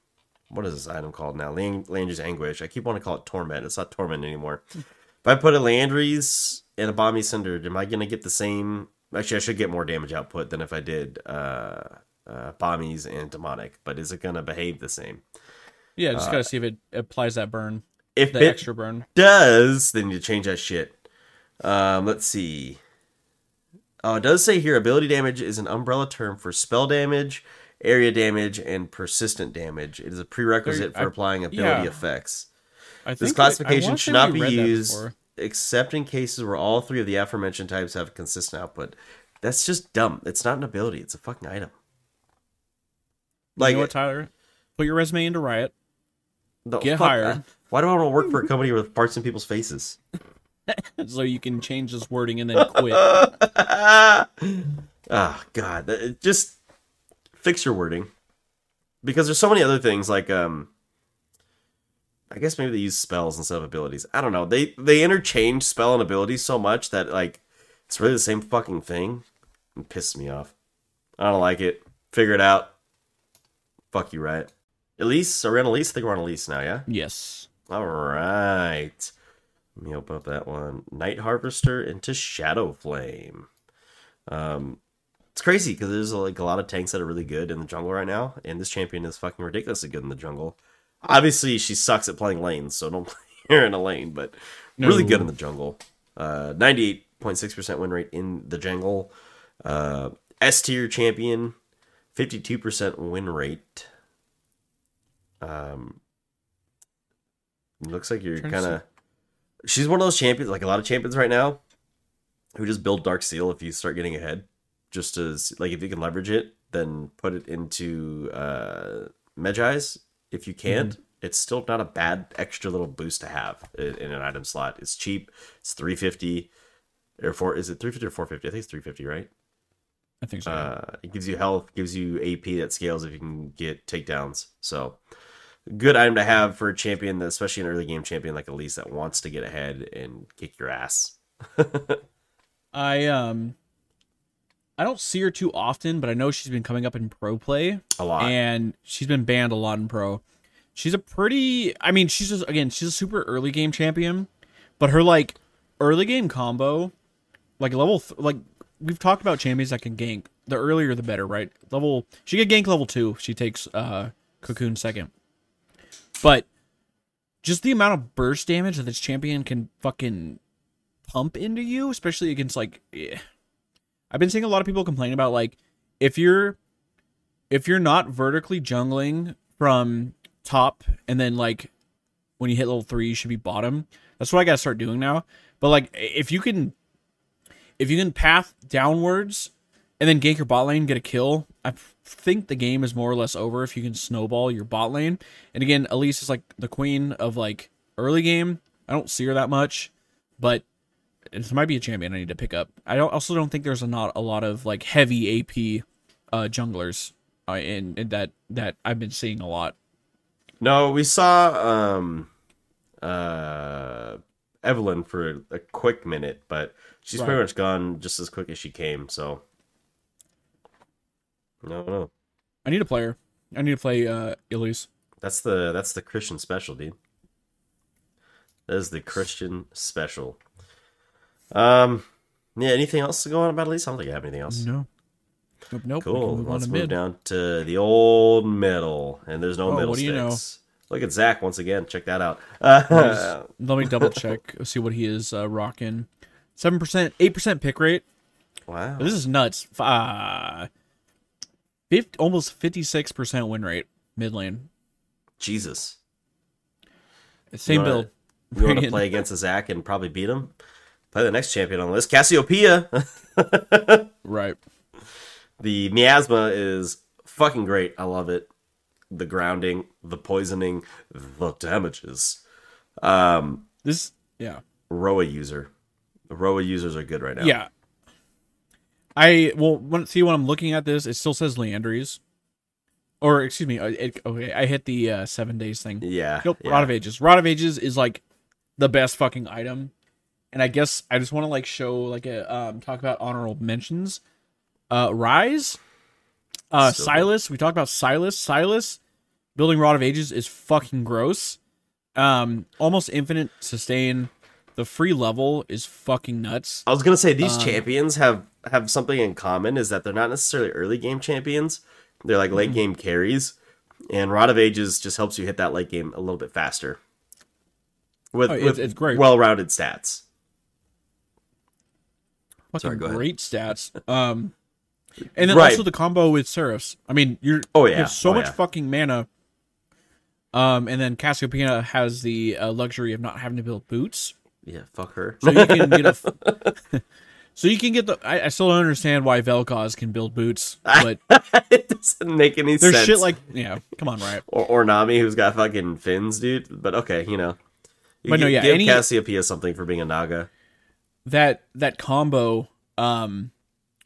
Speaker 2: what is this item called now? Land- Liandry's Anguish. I keep wanting to call it Torment. It's not Torment anymore. if I put a Liandry's and a Bami's Cinder, am I gonna get the same? Actually, I should get more damage output than if I did uh, uh, Bami's and Demonic. But is it gonna behave the same?
Speaker 1: Yeah, just gotta see if it applies that burn,
Speaker 2: If
Speaker 1: the
Speaker 2: it
Speaker 1: extra burn.
Speaker 2: does, then you change that shit. Um, let's see. Oh, it does say here ability damage is an umbrella term for spell damage, area damage, and persistent damage. It is a prerequisite for
Speaker 1: I-
Speaker 2: applying ability
Speaker 1: yeah.
Speaker 2: effects.
Speaker 1: I
Speaker 2: This
Speaker 1: think I-
Speaker 2: classification should not be used except in cases where all three of the aforementioned types have consistent output. That's just dumb. It's not an ability. It's a fucking item. Like You
Speaker 1: know what, Tyler? Put your resume into Riot.
Speaker 2: the
Speaker 1: get hired.
Speaker 2: Why do I want to work for a company with parts in people's faces?
Speaker 1: so you can change this wording and then quit.
Speaker 2: oh god. Just fix your wording. Because there's so many other things like um i guess maybe they use spells instead of abilities. I don't know. They they interchange spell and ability so much that like it's really the same fucking thing. It pisses me off. I don't like it. Figure it out. Fuck you right elise are we on elise i think we're on elise now yeah?
Speaker 1: Yes.
Speaker 2: all right. Let me open up that one. Night Harvester into Shadow Flame. Um, it's crazy because there's like a lot of tanks that are really good in the jungle right now, and this champion is fucking ridiculously good in the jungle. Obviously, she sucks at playing lanes, so don't play her in a lane, but really good in the jungle. Uh, 98.6% win rate in the jungle. Uh, S tier champion, 52% win rate. Um, looks like you're kind of. She's one of those champions, like a lot of champions right now, who just build Dark Seal if you start getting ahead. Just as, like, if you can leverage it, then put it into uh, Mejai's. If you can't, it's still not a bad extra little boost to have in, in an item slot. It's cheap. It's 350 or four. Is it 350 or 450? I think it's 350, right?
Speaker 1: I think so.
Speaker 2: Uh, it gives you health, gives you AP that scales if you can get takedowns. So, good item to have for a champion, especially an early game champion like Elise that wants to get ahead and kick your ass.
Speaker 1: I um I don't see her too often, but I know she's been coming up in pro play
Speaker 2: A lot.
Speaker 1: and she's been banned a lot in pro. She's a pretty I mean, she's just again, she's a super early game champion, but her like early game combo like level th- like we've talked about champions that can gank. The earlier the better, right? Level she could gank level 2 if she takes uh cocoon second. But just the amount of burst damage that this champion can fucking pump into you, especially against like eh. I've been seeing a lot of people complain about like if you're if you're not vertically jungling from top and then like when you hit level 3 you should be bottom. That's what I got to start doing now. But like if you can if you can path downwards and then gank your bot lane, get a kill, I think the game is more or less over if you can snowball your bot lane. And again, Elise is like the queen of like early game. I don't see her that much, but it might be a champion I need to pick up. I don't, also don't think there's a not a lot of like heavy AP uh, junglers uh, in, in that that I've been seeing a lot.
Speaker 2: No, we saw um uh Evelynn for a, a quick minute, but she's pretty much gone just as quick as she came, so no no.
Speaker 1: I need a player. I need to play uh, Elise.
Speaker 2: That's the that's the Christian special, dude. That is the Christian special. Um yeah, anything else to go on about Elise? I don't think I have anything else.
Speaker 1: No. Nope. Nope.
Speaker 2: Cool.
Speaker 1: move
Speaker 2: Let's move
Speaker 1: mid.
Speaker 2: down to the old middle, and there's no
Speaker 1: Oh,
Speaker 2: middle
Speaker 1: what do you know?
Speaker 2: Look at Zac once again. Check that out. Uh,
Speaker 1: Let me double check. see what he is uh, rocking. Seven percent, eight percent pick rate.
Speaker 2: wow.
Speaker 1: This is nuts. Uh, 50, almost fifty six percent win rate mid lane.
Speaker 2: Jesus.
Speaker 1: Same
Speaker 2: wanna-
Speaker 1: build.
Speaker 2: You want to play against a Zac and probably beat him? Play the next champion on the list, Cassiopeia.
Speaker 1: Right.
Speaker 2: the miasma is fucking great. I love it. The grounding, the poisoning, the damages. Um,
Speaker 1: This. Yeah.
Speaker 2: Roa user. The Roa users are good right now.
Speaker 1: Yeah. I well when, see when I'm looking at this, it still says Liandry's. Or excuse me, uh, it, okay, I hit the uh, seven days thing.
Speaker 2: Yeah.
Speaker 1: Nope,
Speaker 2: yeah.
Speaker 1: Rod of Ages. Rod of Ages is like the best fucking item. And I guess I just want to like show like a um talk about honorable mentions. Uh Ryze. Uh
Speaker 2: So good.
Speaker 1: Sylas. We talked about Sylas. Sylas building Rod of Ages is fucking gross. Um almost infinite sustain. The free level is fucking nuts.
Speaker 2: I was gonna say these
Speaker 1: Um,
Speaker 2: champions have have something in common is that they're not necessarily early game champions. They're like
Speaker 1: Mm-hmm.
Speaker 2: late game carries, and Rod of Ages just helps you hit that late game a little bit faster. With,
Speaker 1: Oh, it's-
Speaker 2: with
Speaker 1: it's great.
Speaker 2: well rounded stats.
Speaker 1: Fucking
Speaker 2: Sorry, go ahead.
Speaker 1: great stats. Um and then
Speaker 2: Right.
Speaker 1: also the combo with Seraphs. I mean, you're
Speaker 2: Oh,
Speaker 1: you
Speaker 2: yeah.
Speaker 1: have so
Speaker 2: Oh,
Speaker 1: much
Speaker 2: yeah.
Speaker 1: fucking mana. Um, and then Cassiopeia has the uh, luxury of not having to build boots,
Speaker 2: Yeah, fuck her.
Speaker 1: so you can get a. so you can get the. I, I still don't understand why Vel'Koz can build boots, but
Speaker 2: it doesn't make any
Speaker 1: there's
Speaker 2: sense.
Speaker 1: shit like yeah. Come on, right?
Speaker 2: or, or Nami who's got fucking fins, dude. But okay, you know. You
Speaker 1: But no, yeah,
Speaker 2: give
Speaker 1: any-
Speaker 2: Cassiopeia something for being a Naga.
Speaker 1: That that combo, um,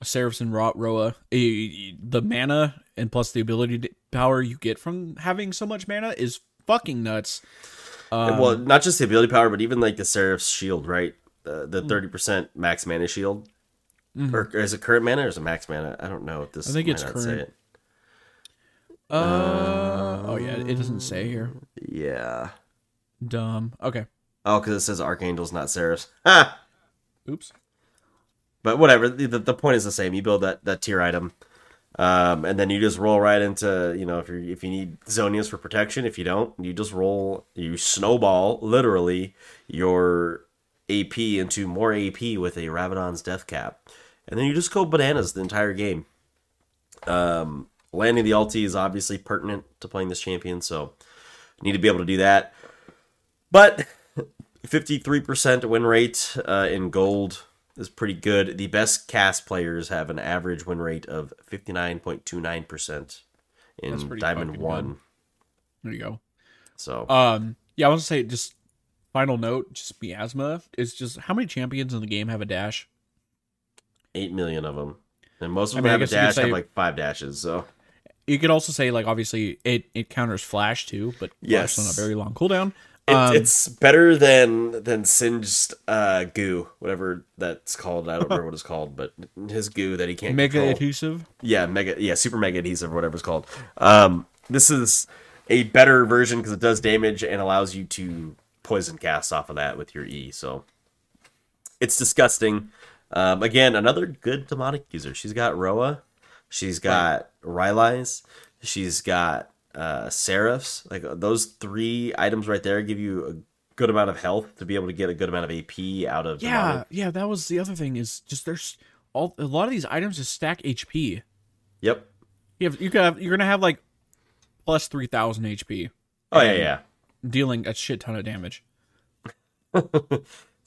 Speaker 1: Seraphs and Ro- Roa, the mana and plus the ability to, power you get from having so much mana is fucking nuts. Um,
Speaker 2: well, not just the ability power, but even like the Seraph's shield, right? The
Speaker 1: Hmm.
Speaker 2: the thirty percent max mana shield. Or is it current mana or is it max mana? I don't know if this.
Speaker 1: Mm-hmm. I think it's current.
Speaker 2: it.
Speaker 1: uh, oh yeah, it doesn't say here.
Speaker 2: Yeah.
Speaker 1: Dumb. Okay.
Speaker 2: Oh, because it says archangels, not seraphs. Ha!
Speaker 1: Oops.
Speaker 2: But whatever. The, the, the point is the same. You build that that tier item, um, and then you just roll right into you know if you if you need Zhonya's for protection. If you don't, you just roll. You snowball literally your AP into more AP with a Rabadon's Death Cap. And then you just go bananas the entire game. Um, landing the ulti is obviously pertinent to playing this champion, so need to be able to do that. But 53% win rate uh, in gold is pretty good. The best cast players have an average win rate of 59.29% in Diamond
Speaker 1: fucking
Speaker 2: 1.
Speaker 1: There you go.
Speaker 2: So,
Speaker 1: Um, yeah, I want to say just final note, just miasma is just how many champions in the game have a dash?
Speaker 2: 8 million of them. And most of
Speaker 1: I
Speaker 2: them
Speaker 1: mean,
Speaker 2: have a
Speaker 1: guess you could
Speaker 2: dash, have like five dashes. So,
Speaker 1: You could also say like obviously it it counters flash too, but
Speaker 2: Yes.
Speaker 1: on a very long cooldown.
Speaker 2: It,
Speaker 1: Um,
Speaker 2: it's better than than Singed uh, goo, whatever that's called. I don't remember what it's called, but his goo that he can't
Speaker 1: mega
Speaker 2: control.
Speaker 1: adhesive.
Speaker 2: yeah, mega, yeah, super mega adhesive, or whatever it's called. Um, this is a better version because it does damage and allows you to poison cast off of that with your E. So it's disgusting. Um, again, another good demonic user. She's got Roa, she's got Rylai's, she's got uh, Seraphs. Like those three items right there give you a good amount of health to be able to get a good amount of AP out of
Speaker 1: Yeah,
Speaker 2: demonic.
Speaker 1: yeah, that was the other thing is just there's all a lot of these items just stack HP.
Speaker 2: Yep.
Speaker 1: You have you have, you're gonna have like plus three thousand HP,
Speaker 2: Oh yeah, yeah.
Speaker 1: Dealing a shit ton of damage.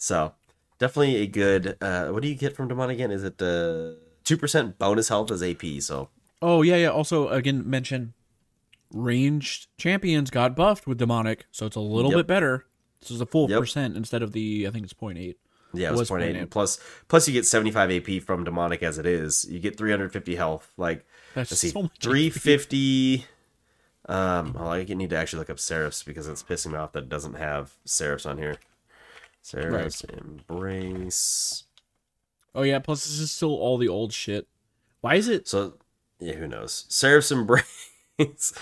Speaker 2: So definitely a good. Uh, what do you get from demonic again? Is it uh two percent bonus health as AP? So
Speaker 1: Oh yeah, yeah. Also, again, mention ranged champions got buffed with demonic, so it's a little
Speaker 2: Yep.
Speaker 1: bit better. This is a full
Speaker 2: Yep.
Speaker 1: percent instead of the I think it's 0.8.
Speaker 2: yeah, it
Speaker 1: Was
Speaker 2: was point eight.
Speaker 1: 0.8.
Speaker 2: And plus, plus you get seventy five AP from demonic as it is. You get three hundred fifty health. Like
Speaker 1: That's
Speaker 2: let's see,
Speaker 1: so much.
Speaker 2: three fifty. Um, well, I need to actually look up Seraphs because it's pissing me off that it doesn't have Seraphs on here. Seraphs embrace.
Speaker 1: Oh yeah, plus this is still all the old shit. Why is it?
Speaker 2: So yeah, who knows? Seraph's Embrace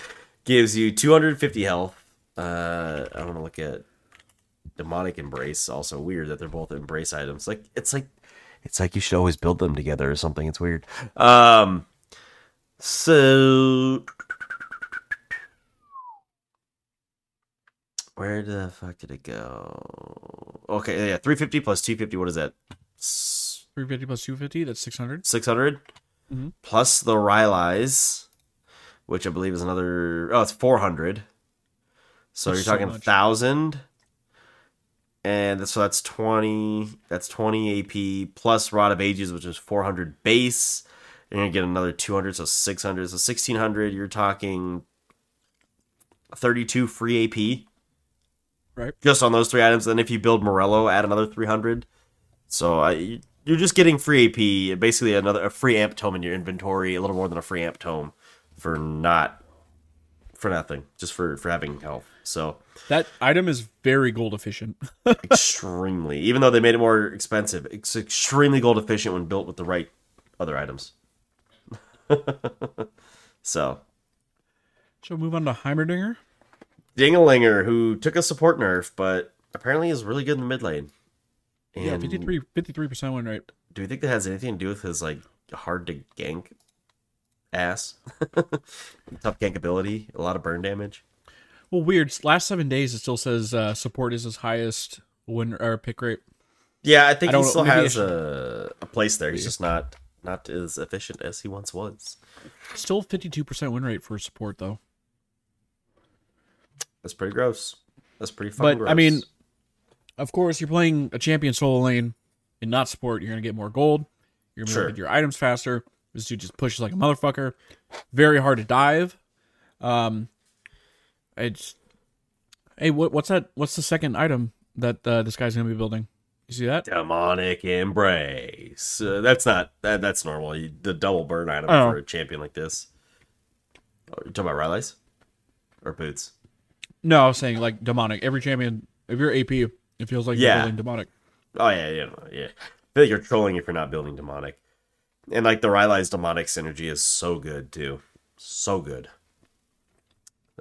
Speaker 2: gives you 250 health. Uh, I want to look at Demonic Embrace. Also weird that they're both Embrace items. Like it's like it's like you should always build them together or something. It's weird. Um, so where the fuck did it go? Okay, yeah, 350 plus 250. What is that?
Speaker 1: 350 plus 250, that's 600.
Speaker 2: 600
Speaker 1: Mhm.
Speaker 2: plus the Rylai's, which I believe is another. Oh, it's 400. So
Speaker 1: That's
Speaker 2: you're talking
Speaker 1: much.
Speaker 2: thousand, and so that's 20. That's 20 AP plus Rod of Ages, which is 400 base. You're gonna get another 200, so 600. So 1600. You're talking 32 free AP
Speaker 1: Right.
Speaker 2: just on those three items. Then if you build Morello, add another 300. So I, you're just getting free AP, basically another a free amp tome in your inventory, a little more than a free amp tome for not for nothing, just for for having health. So
Speaker 1: That item is very gold efficient.
Speaker 2: extremely, even though they made it more expensive, it's extremely gold efficient when built with the right other items. so
Speaker 1: Shall we move on to Heimerdinger.
Speaker 2: Dingalinger, who took a support nerf, but apparently is really good in the mid lane.
Speaker 1: Yeah,
Speaker 2: And
Speaker 1: 53 53% win rate.
Speaker 2: Do you think that has anything to do with his like hard to gank ass? Tough gank ability, a lot of burn damage.
Speaker 1: Well, weird. Last 7 days it still says uh, support is his highest win or pick rate.
Speaker 2: Yeah, I think
Speaker 1: I
Speaker 2: he still has
Speaker 1: should-
Speaker 2: a, a place there. He's just not not as efficient as he once was.
Speaker 1: Still 52% win rate for support though.
Speaker 2: That's pretty gross. That's pretty fucking
Speaker 1: But
Speaker 2: gross.
Speaker 1: I mean, of course, you're playing a champion solo lane and not support. You're gonna get more gold. You're gonna
Speaker 2: Sure.
Speaker 1: get your items faster. This dude just pushes like a motherfucker. Very hard to dive. Um, it's hey, what what's that? What's the second item that uh, this guy's gonna be building? You see that?
Speaker 2: demonic embrace. Uh, that's not that, that's normal. You, the double burn item
Speaker 1: Oh.
Speaker 2: for a champion like this. Oh, you talking about Rylai's or boots?
Speaker 1: No, I was saying like demonic. Every champion, if you're AP, it feels like
Speaker 2: Yeah.
Speaker 1: you're building demonic.
Speaker 2: Oh yeah, yeah, yeah. I feel like you're trolling if you're not building demonic. And like the Rylai's demonic synergy is so good too. So good.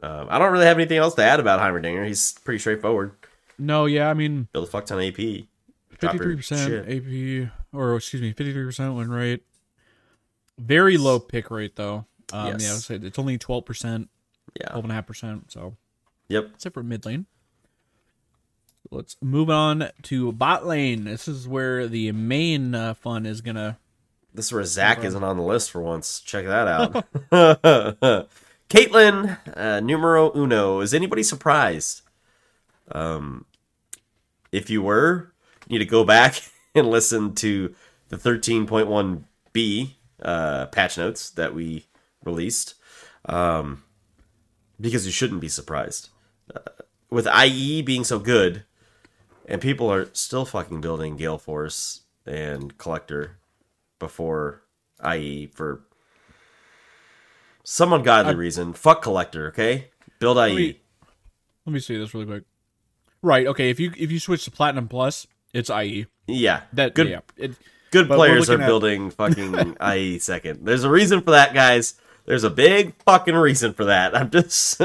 Speaker 2: Um, I don't really have anything else to add about Heimerdinger. He's pretty straightforward.
Speaker 1: No, yeah, I mean
Speaker 2: Build a fuck ton of AP. Drop your
Speaker 1: fifty-three percent
Speaker 2: shit.
Speaker 1: AP, or excuse me, fifty-three percent win rate. Very low pick rate though. Um,
Speaker 2: Yes.
Speaker 1: Yeah, I would say it's only twelve percent,
Speaker 2: Yeah.
Speaker 1: twelve and a half percent. So
Speaker 2: Yep.
Speaker 1: except for mid lane. Let's move on to bot lane. This is where the main uh, fun is gonna.
Speaker 2: This is where Zac isn't on the list for once. Check that out. Caitlyn, uh, numero uno. Is anybody surprised? Um, if you were, you need to go back and listen to the 13.1b uh, patch notes that we released, um, because you shouldn't be surprised. Uh, with IE being so good, and people are still fucking building Galeforce and Collector before IE for some ungodly reason. Fuck Collector, okay? Build IE.
Speaker 1: me- Let me see this really quick. Right. Okay. If you if you switch to Platinum Plus, it's IE.
Speaker 2: yeah,
Speaker 1: That
Speaker 2: good.
Speaker 1: Yeah. It,
Speaker 2: Good players are
Speaker 1: at-
Speaker 2: building fucking IE second. There's a reason for that, guys. There's a big fucking reason for that. I'm just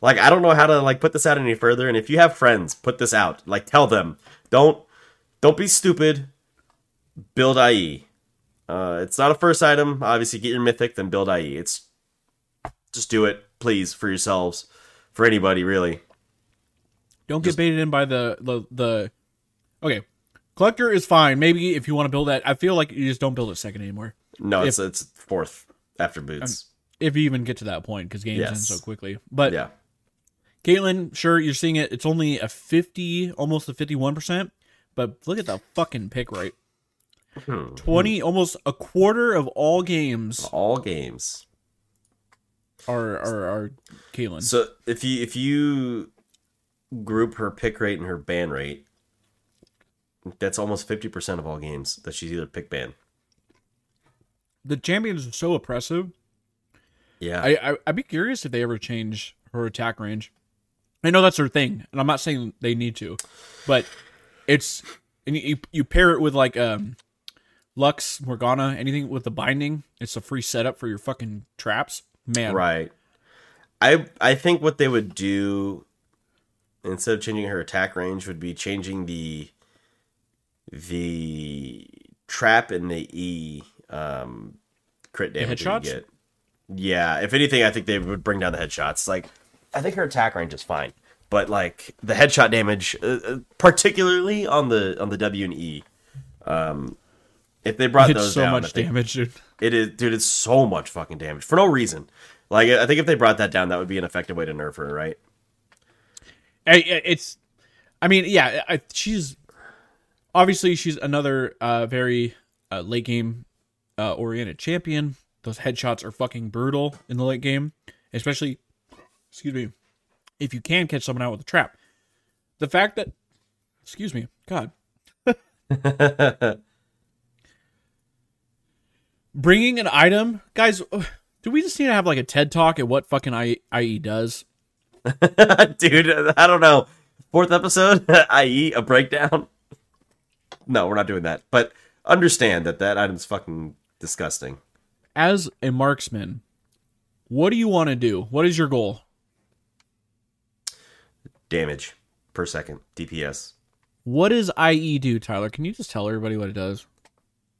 Speaker 2: like I don't know how to like put this out any further. And if you have friends, put this out. Like tell them, don't don't be stupid. Build IE. Uh, it's not a first item. Obviously, get your mythic, then build IE. It's just do it, please, for yourselves, for anybody really.
Speaker 1: don't get baited in by the the the. Okay, collector is fine. Maybe if you want to build that, I feel like you just don't build it second anymore.
Speaker 2: No, it's it's fourth after boots.
Speaker 1: If you even get to that point, because games end so quickly. But
Speaker 2: yeah.
Speaker 1: Caitlyn, sure, you're seeing it. It's only a 50, almost a 51%. But look at the fucking pick rate.
Speaker 2: Hmm.
Speaker 1: 20, almost a quarter of all games
Speaker 2: All games.
Speaker 1: are are, are Caitlyn.
Speaker 2: So if you if you group her pick rate and her ban rate, that's almost fifty percent of all games that she's either pick ban.
Speaker 1: The champions are so oppressive.
Speaker 2: Yeah,
Speaker 1: I, I I'd be curious if they ever change her attack range. I know that's her thing, and I'm not saying they need to, but it's and you you pair it with like um Lux, Morgana, anything with the binding. It's a free setup for your fucking traps. Man,
Speaker 2: right. I I think what they would do instead of changing her attack range would be changing the the trap and the E um crit damage you get. Yeah, if anything, I think they would bring down the headshots. Like, I think her attack range is fine, but like the headshot damage, uh, uh, particularly on the on the W and E, um, if they brought
Speaker 1: it's
Speaker 2: those
Speaker 1: so
Speaker 2: down,
Speaker 1: much
Speaker 2: think-
Speaker 1: damage, dude.
Speaker 2: it is, dude. It's so much fucking damage for no reason. Like, I think if they brought that down, that would be an effective way to nerf her, right?
Speaker 1: It's, I mean, yeah, I, she's obviously she's another uh, very uh, late game uh, oriented champion. Those headshots are fucking brutal in the late game, especially, excuse me, if you can catch someone out with a trap. The fact that, excuse me, God, bringing an item, guys. Do we just need to have like a TED talk at what fucking I- IE does?
Speaker 2: dude, I don't know. Fourth episode, i.e., a breakdown. No, we're not doing that. But understand that that item's fucking disgusting.
Speaker 1: as a marksman, what do you want to do? What is your goal?
Speaker 2: Damage per second, DPS.
Speaker 1: What does IE do, Tyler? Can you just tell everybody what it does?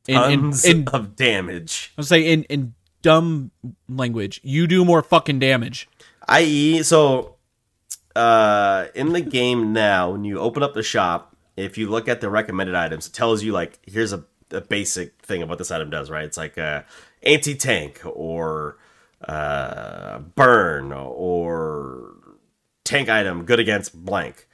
Speaker 1: In, in,
Speaker 2: Tons
Speaker 1: in
Speaker 2: of damage.
Speaker 1: I'll say in in dumb language, you do more fucking damage.
Speaker 2: I.e., so uh, in the game now, when you open up the shop, if you look at the recommended items, it tells you like here's a, a basic thing of what this item does, right? It's like uh, anti tank or uh, burn or tank item good against blank.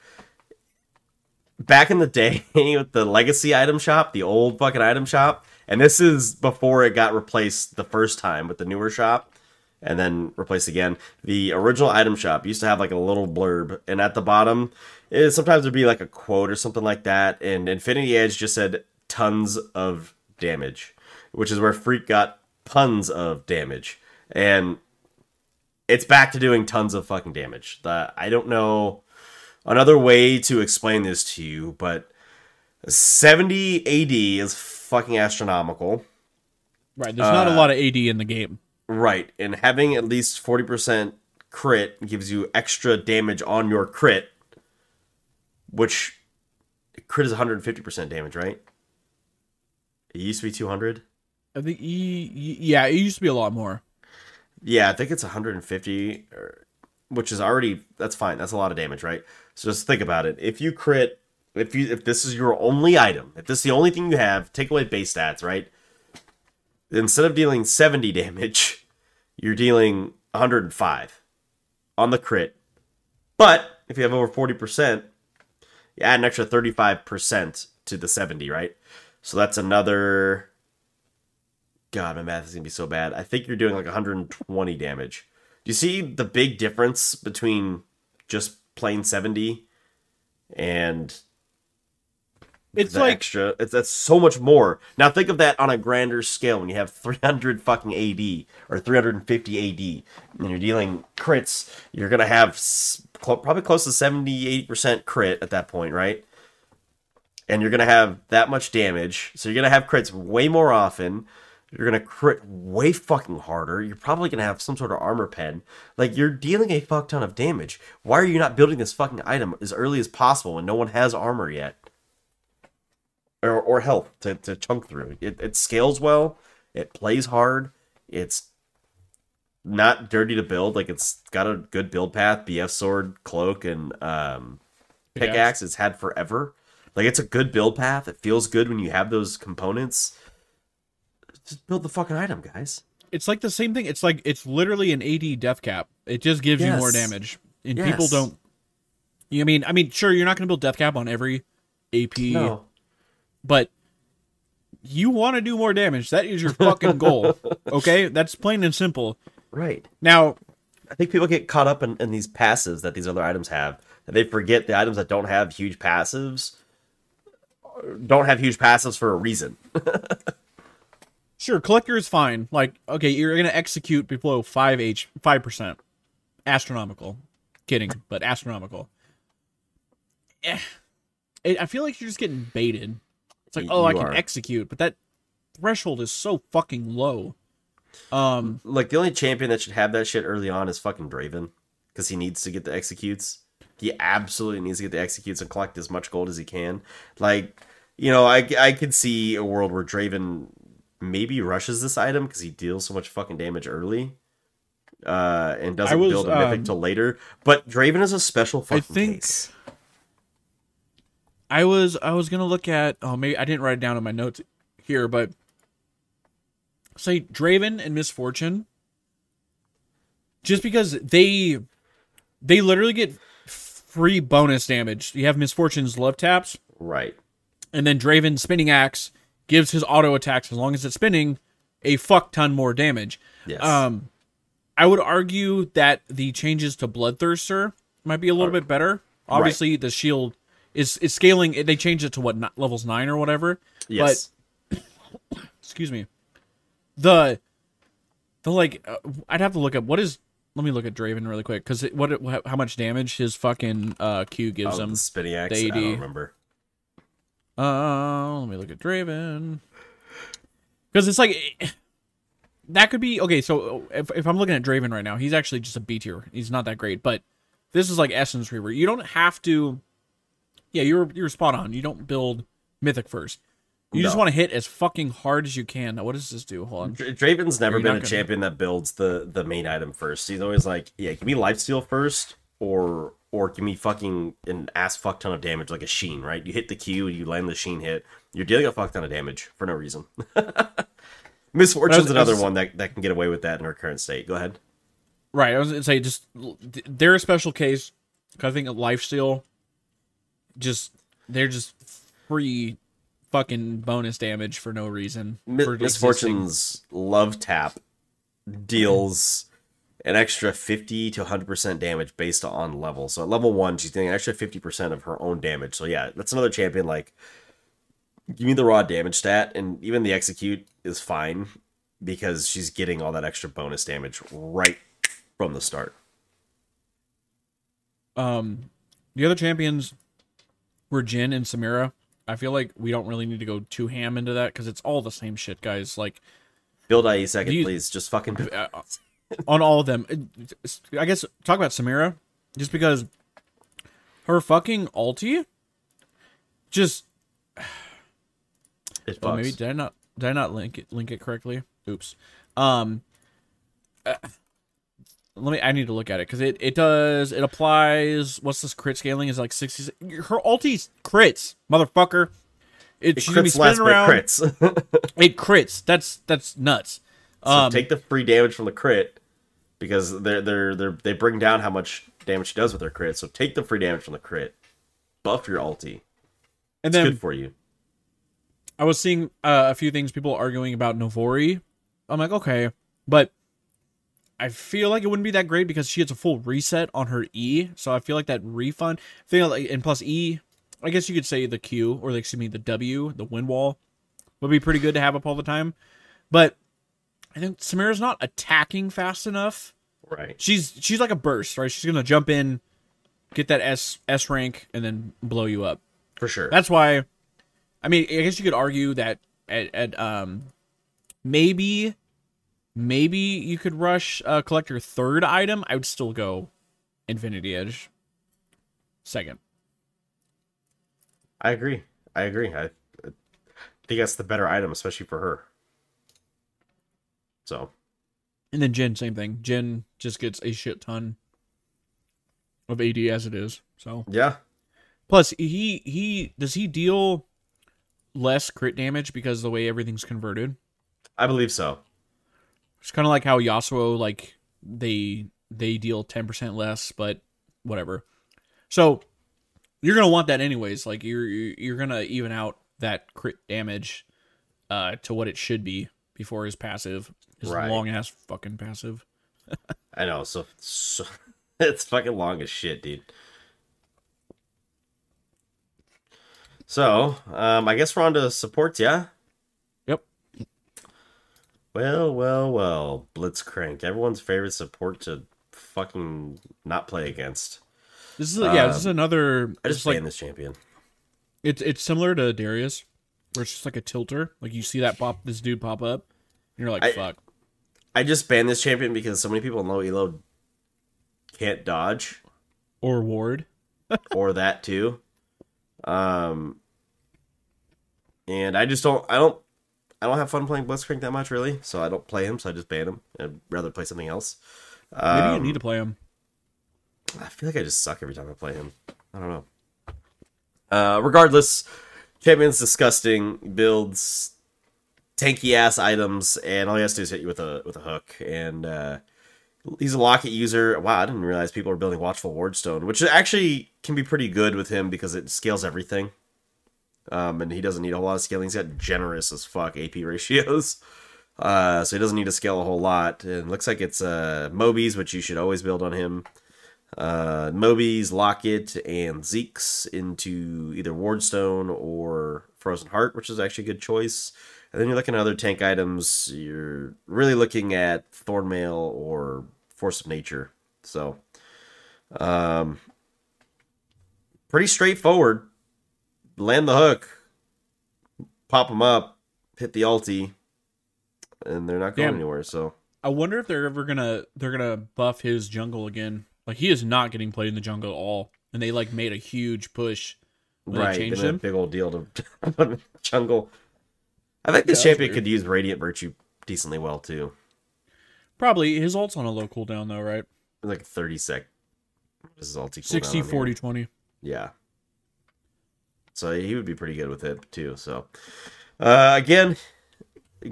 Speaker 2: Back in the day with the legacy item shop, the old fucking item shop, and this is before it got replaced the first time with the newer shop and then replaced again. The original item shop used to have like a little blurb, and at the bottom, it, sometimes there'd be like a quote or something like that. And Infinity Edge just said tons of damage, which is where Phreak got puns of damage, and it's back to doing tons of fucking damage. The, I don't know another way to explain this to you, but 70 AD is fucking astronomical.
Speaker 1: Right. There's not a uh, lot of AD in the game.
Speaker 2: Right, and having at least 40% crit gives you extra damage on your crit, which crit is 150% damage, right? It used to be 200.
Speaker 1: I think E, yeah, it used to be a lot more.
Speaker 2: Yeah, I think it's 150. Which is already that's fine. That's a lot of damage, right? So just think about it. If you crit, if you if this is your only item, if this is the only thing you have, take away base stats, right? Instead of dealing 70 damage, you're dealing 105 on the crit. But if you have over 40%, you add an extra 35% to the 70, right? So that's another. God, my math is gonna be so bad. I think you're doing like 120 damage. Do you see the big difference between just plain 70 and
Speaker 1: It's like
Speaker 2: extra? It's that's so much more. Now think of that on a grander scale when you have 300 fucking AD or 350 AD and you're dealing crits. You're gonna have probably close to 70, 80 percent crit at that point, right? And you're gonna have that much damage, so you're gonna have crits way more often. You're gonna crit way fucking harder. You're probably gonna have some sort of armor pen. Like you're dealing a fuck ton of damage. Why are you not building this fucking item as early as possible when no one has armor yet? or, or health to, to chunk through. It, it scales well. It plays hard. It's not dirty to build. Like it's got a good build path. BF sword, cloak, and um,
Speaker 1: Pickaxe.
Speaker 2: pickaxe. It's had forever. Like it's a good build path. It feels good when you have those components. Just build the fucking item, guys.
Speaker 1: it's like the same thing. It's like it's literally an AD death cap. It just gives you more damage, and people don't. You know I mean? I mean, sure, you're not going to build death cap on every AP,
Speaker 2: No.
Speaker 1: but you want to do more damage. That is your fucking goal. Okay, that's plain and simple.
Speaker 2: Right.
Speaker 1: Now,
Speaker 2: I think people get caught up in, in these passives that these other items have. And they forget the items that don't have huge passives don't have huge passives for a reason.
Speaker 1: sure, collector is fine. Like, okay, you're going to execute below five H, five percent, astronomical. Kidding, but astronomical. Eh, it, I feel like you're just getting baited. It's like, oh, I can
Speaker 2: are.
Speaker 1: execute, but that threshold is so fucking low. Um,
Speaker 2: Like the only champion that should have that shit early on is fucking Draven, because he needs to get the executes. He absolutely needs to get the executes and collect as much gold as he can. Like, you know, I I could see a world where Draven maybe rushes this item because he deals so much fucking damage early, uh, and doesn't
Speaker 1: was,
Speaker 2: build a mythic
Speaker 1: um,
Speaker 2: till later. But Draven is a special fucking
Speaker 1: think-
Speaker 2: case.
Speaker 1: I was I was gonna look at oh maybe I didn't write it down in my notes here, but say Draven and Miss Fortune, just because they they literally get free bonus damage. You have Miss Fortune's love taps,
Speaker 2: Right.
Speaker 1: And then Draven spinning axe gives his auto attacks as long as it's spinning a fuck ton more damage.
Speaker 2: Yes.
Speaker 1: Um, I would argue that the changes to Bloodthirster might be a little bit better. Obviously, the shield is is scaling. They changed it to what ni- levels nine or whatever.
Speaker 2: yes.
Speaker 1: Excuse me. The the like uh, I'd have to look up what is. Let me look at Draven really quick because what how much damage his fucking uh Q gives
Speaker 2: oh,
Speaker 1: him.
Speaker 2: the spinning axe. I don't remember.
Speaker 1: Uh, let me look at Draven. Because it's like that could be okay. So if, if I'm looking at Draven right now, he's actually just a B tier. He's not that great, but this is like Essence Reaver. You don't have to. Yeah, you're you're spot on. You don't build Mythic first. You just want to hit as fucking hard as you can. Now, what does this do? Hold on.
Speaker 2: Draven's never been a
Speaker 1: gonna-
Speaker 2: champion that builds the the main item first. He's always like, yeah, give me lifesteal first, or or give me fucking an ass fuck ton of damage like a sheen. Right? You hit the Q, you land the sheen hit. You're dealing a fuck ton of damage for no reason. Miss
Speaker 1: Fortune's was-
Speaker 2: another
Speaker 1: was-
Speaker 2: one that, that can get away with that in her current state. Go ahead.
Speaker 1: Right. I was gonna say just they're a special case. 'cause I think a lifesteal, just they're just free fucking bonus damage for no reason. For existing.
Speaker 2: Miss Fortune's love tap deals an extra 50 to 100% damage based on level. So at level 1, she's doing an extra 50% of her own damage. So yeah, that's another champion like give me the raw damage stat and even the execute is fine because she's getting all that extra bonus damage right from the start.
Speaker 1: Um, the other champions were Jhin and Samira. I feel like we don't really need to go too ham into that because it's all the same shit, guys. Like
Speaker 2: Build IE second,
Speaker 1: You-
Speaker 2: please. Just fucking
Speaker 1: on all of them. I guess talk about Samira, just because her fucking ulti, just
Speaker 2: It
Speaker 1: oh, maybe did I not did I not link it link it correctly? Oops. Um, uh, let me. I need to look at it because it it does it applies. What's this crit scaling is like sixty. Her ulti's crits, motherfucker. It,
Speaker 2: It
Speaker 1: she's be
Speaker 2: crits less,
Speaker 1: around.
Speaker 2: crits.
Speaker 1: It crits. That's that's nuts.
Speaker 2: so
Speaker 1: Um,
Speaker 2: take the free damage from the crit because they're they're they're they bring down how much damage she does with her crit. So take the free damage from the crit. Buff your ulti.
Speaker 1: and
Speaker 2: It's
Speaker 1: then
Speaker 2: good for you.
Speaker 1: I was seeing uh, a few things people arguing about Navori. I'm like, okay, but I feel like it wouldn't be that great because she gets a full reset on her E. So I feel like that refund thing, like, and plus E, I guess you could say the Q or like, excuse me, the W, the wind wall, would be pretty good to have up all the time. But I think Samira's not attacking fast enough.
Speaker 2: Right.
Speaker 1: She's she's like a burst, right? She's gonna jump in, get that S S rank, and then blow you up.
Speaker 2: For sure.
Speaker 1: That's why. I mean, I guess you could argue that at, at um maybe maybe you could rush uh, collect your third item. I would still go Infinity Edge second.
Speaker 2: I agree. I agree. I, I think that's the better item, especially for her. So
Speaker 1: And then Jhin, same thing. Jhin just gets a shit ton of AD as it is. So
Speaker 2: yeah,
Speaker 1: plus he he does he deal less crit damage because of the way everything's converted.
Speaker 2: I believe so.
Speaker 1: It's kind of like how Yasuo like they they deal 10% less, but whatever. So you're going to want that anyways. Like you're you're to even out that crit damage uh to what it should be before his passive, his
Speaker 2: Right.
Speaker 1: long ass fucking passive.
Speaker 2: I know. So, so it's fucking long as shit, dude. So, um, I guess we're on to supports, yeah?
Speaker 1: Yep.
Speaker 2: Well, well, well. Blitzcrank. Everyone's favorite support to fucking not play against.
Speaker 1: This is yeah, this is another
Speaker 2: Um, I
Speaker 1: it's
Speaker 2: just
Speaker 1: like
Speaker 2: ban this champion.
Speaker 1: it's it's similar to Darius where it's just like a tilter. Like you see that pop this dude pop up and you're like
Speaker 2: I-
Speaker 1: fuck.
Speaker 2: I just banned this champion because so many people in low elo can't dodge.
Speaker 1: Or ward.
Speaker 2: or that too. Um, and I just don't. I don't. I don't have fun playing Blitzcrank that much, really. So I don't play him. So I just ban him. I'd rather play something else.
Speaker 1: Maybe
Speaker 2: Um,
Speaker 1: you need to play him.
Speaker 2: I feel like I just suck every time I play him. I don't know. Uh, regardless, champion's disgusting builds tanky ass items, and all he has to do is hit you with a with a hook. And uh, he's a locket user. Wow, I didn't realize people are building Watchful Wardstone, which actually can be pretty good with him because it scales everything. Um, and he doesn't need a whole lot of scaling. He's got generous as fuck AP ratios. Uh, so he doesn't need to scale a whole lot. And looks like it's uh, Mobies, which you should always build on him uh, Mobies, Locket, and Zeke's into either Wardstone or Frozen Heart, which is actually a good choice. And then you're looking at other tank items. You're really looking at Thornmail or Force of Nature. So, um, pretty straightforward. Land the hook, pop them up, hit the ulti, and they're not going
Speaker 1: Damn.
Speaker 2: anywhere. So,
Speaker 1: I wonder if they're ever gonna they're gonna buff his jungle again. Like he is not getting played in the jungle at all, and they like made a huge push when
Speaker 2: right,
Speaker 1: they changed
Speaker 2: made a
Speaker 1: him.
Speaker 2: big old deal to put him in the jungle. I think this
Speaker 1: Yeah,
Speaker 2: champion could use Radiant Virtue decently well too.
Speaker 1: Probably his ult's on a low cooldown though, right?
Speaker 2: Like 30 sec. This is ulti cooldown
Speaker 1: 60, 40, 20.
Speaker 2: Yeah. So he would be pretty good with it too. So uh, again,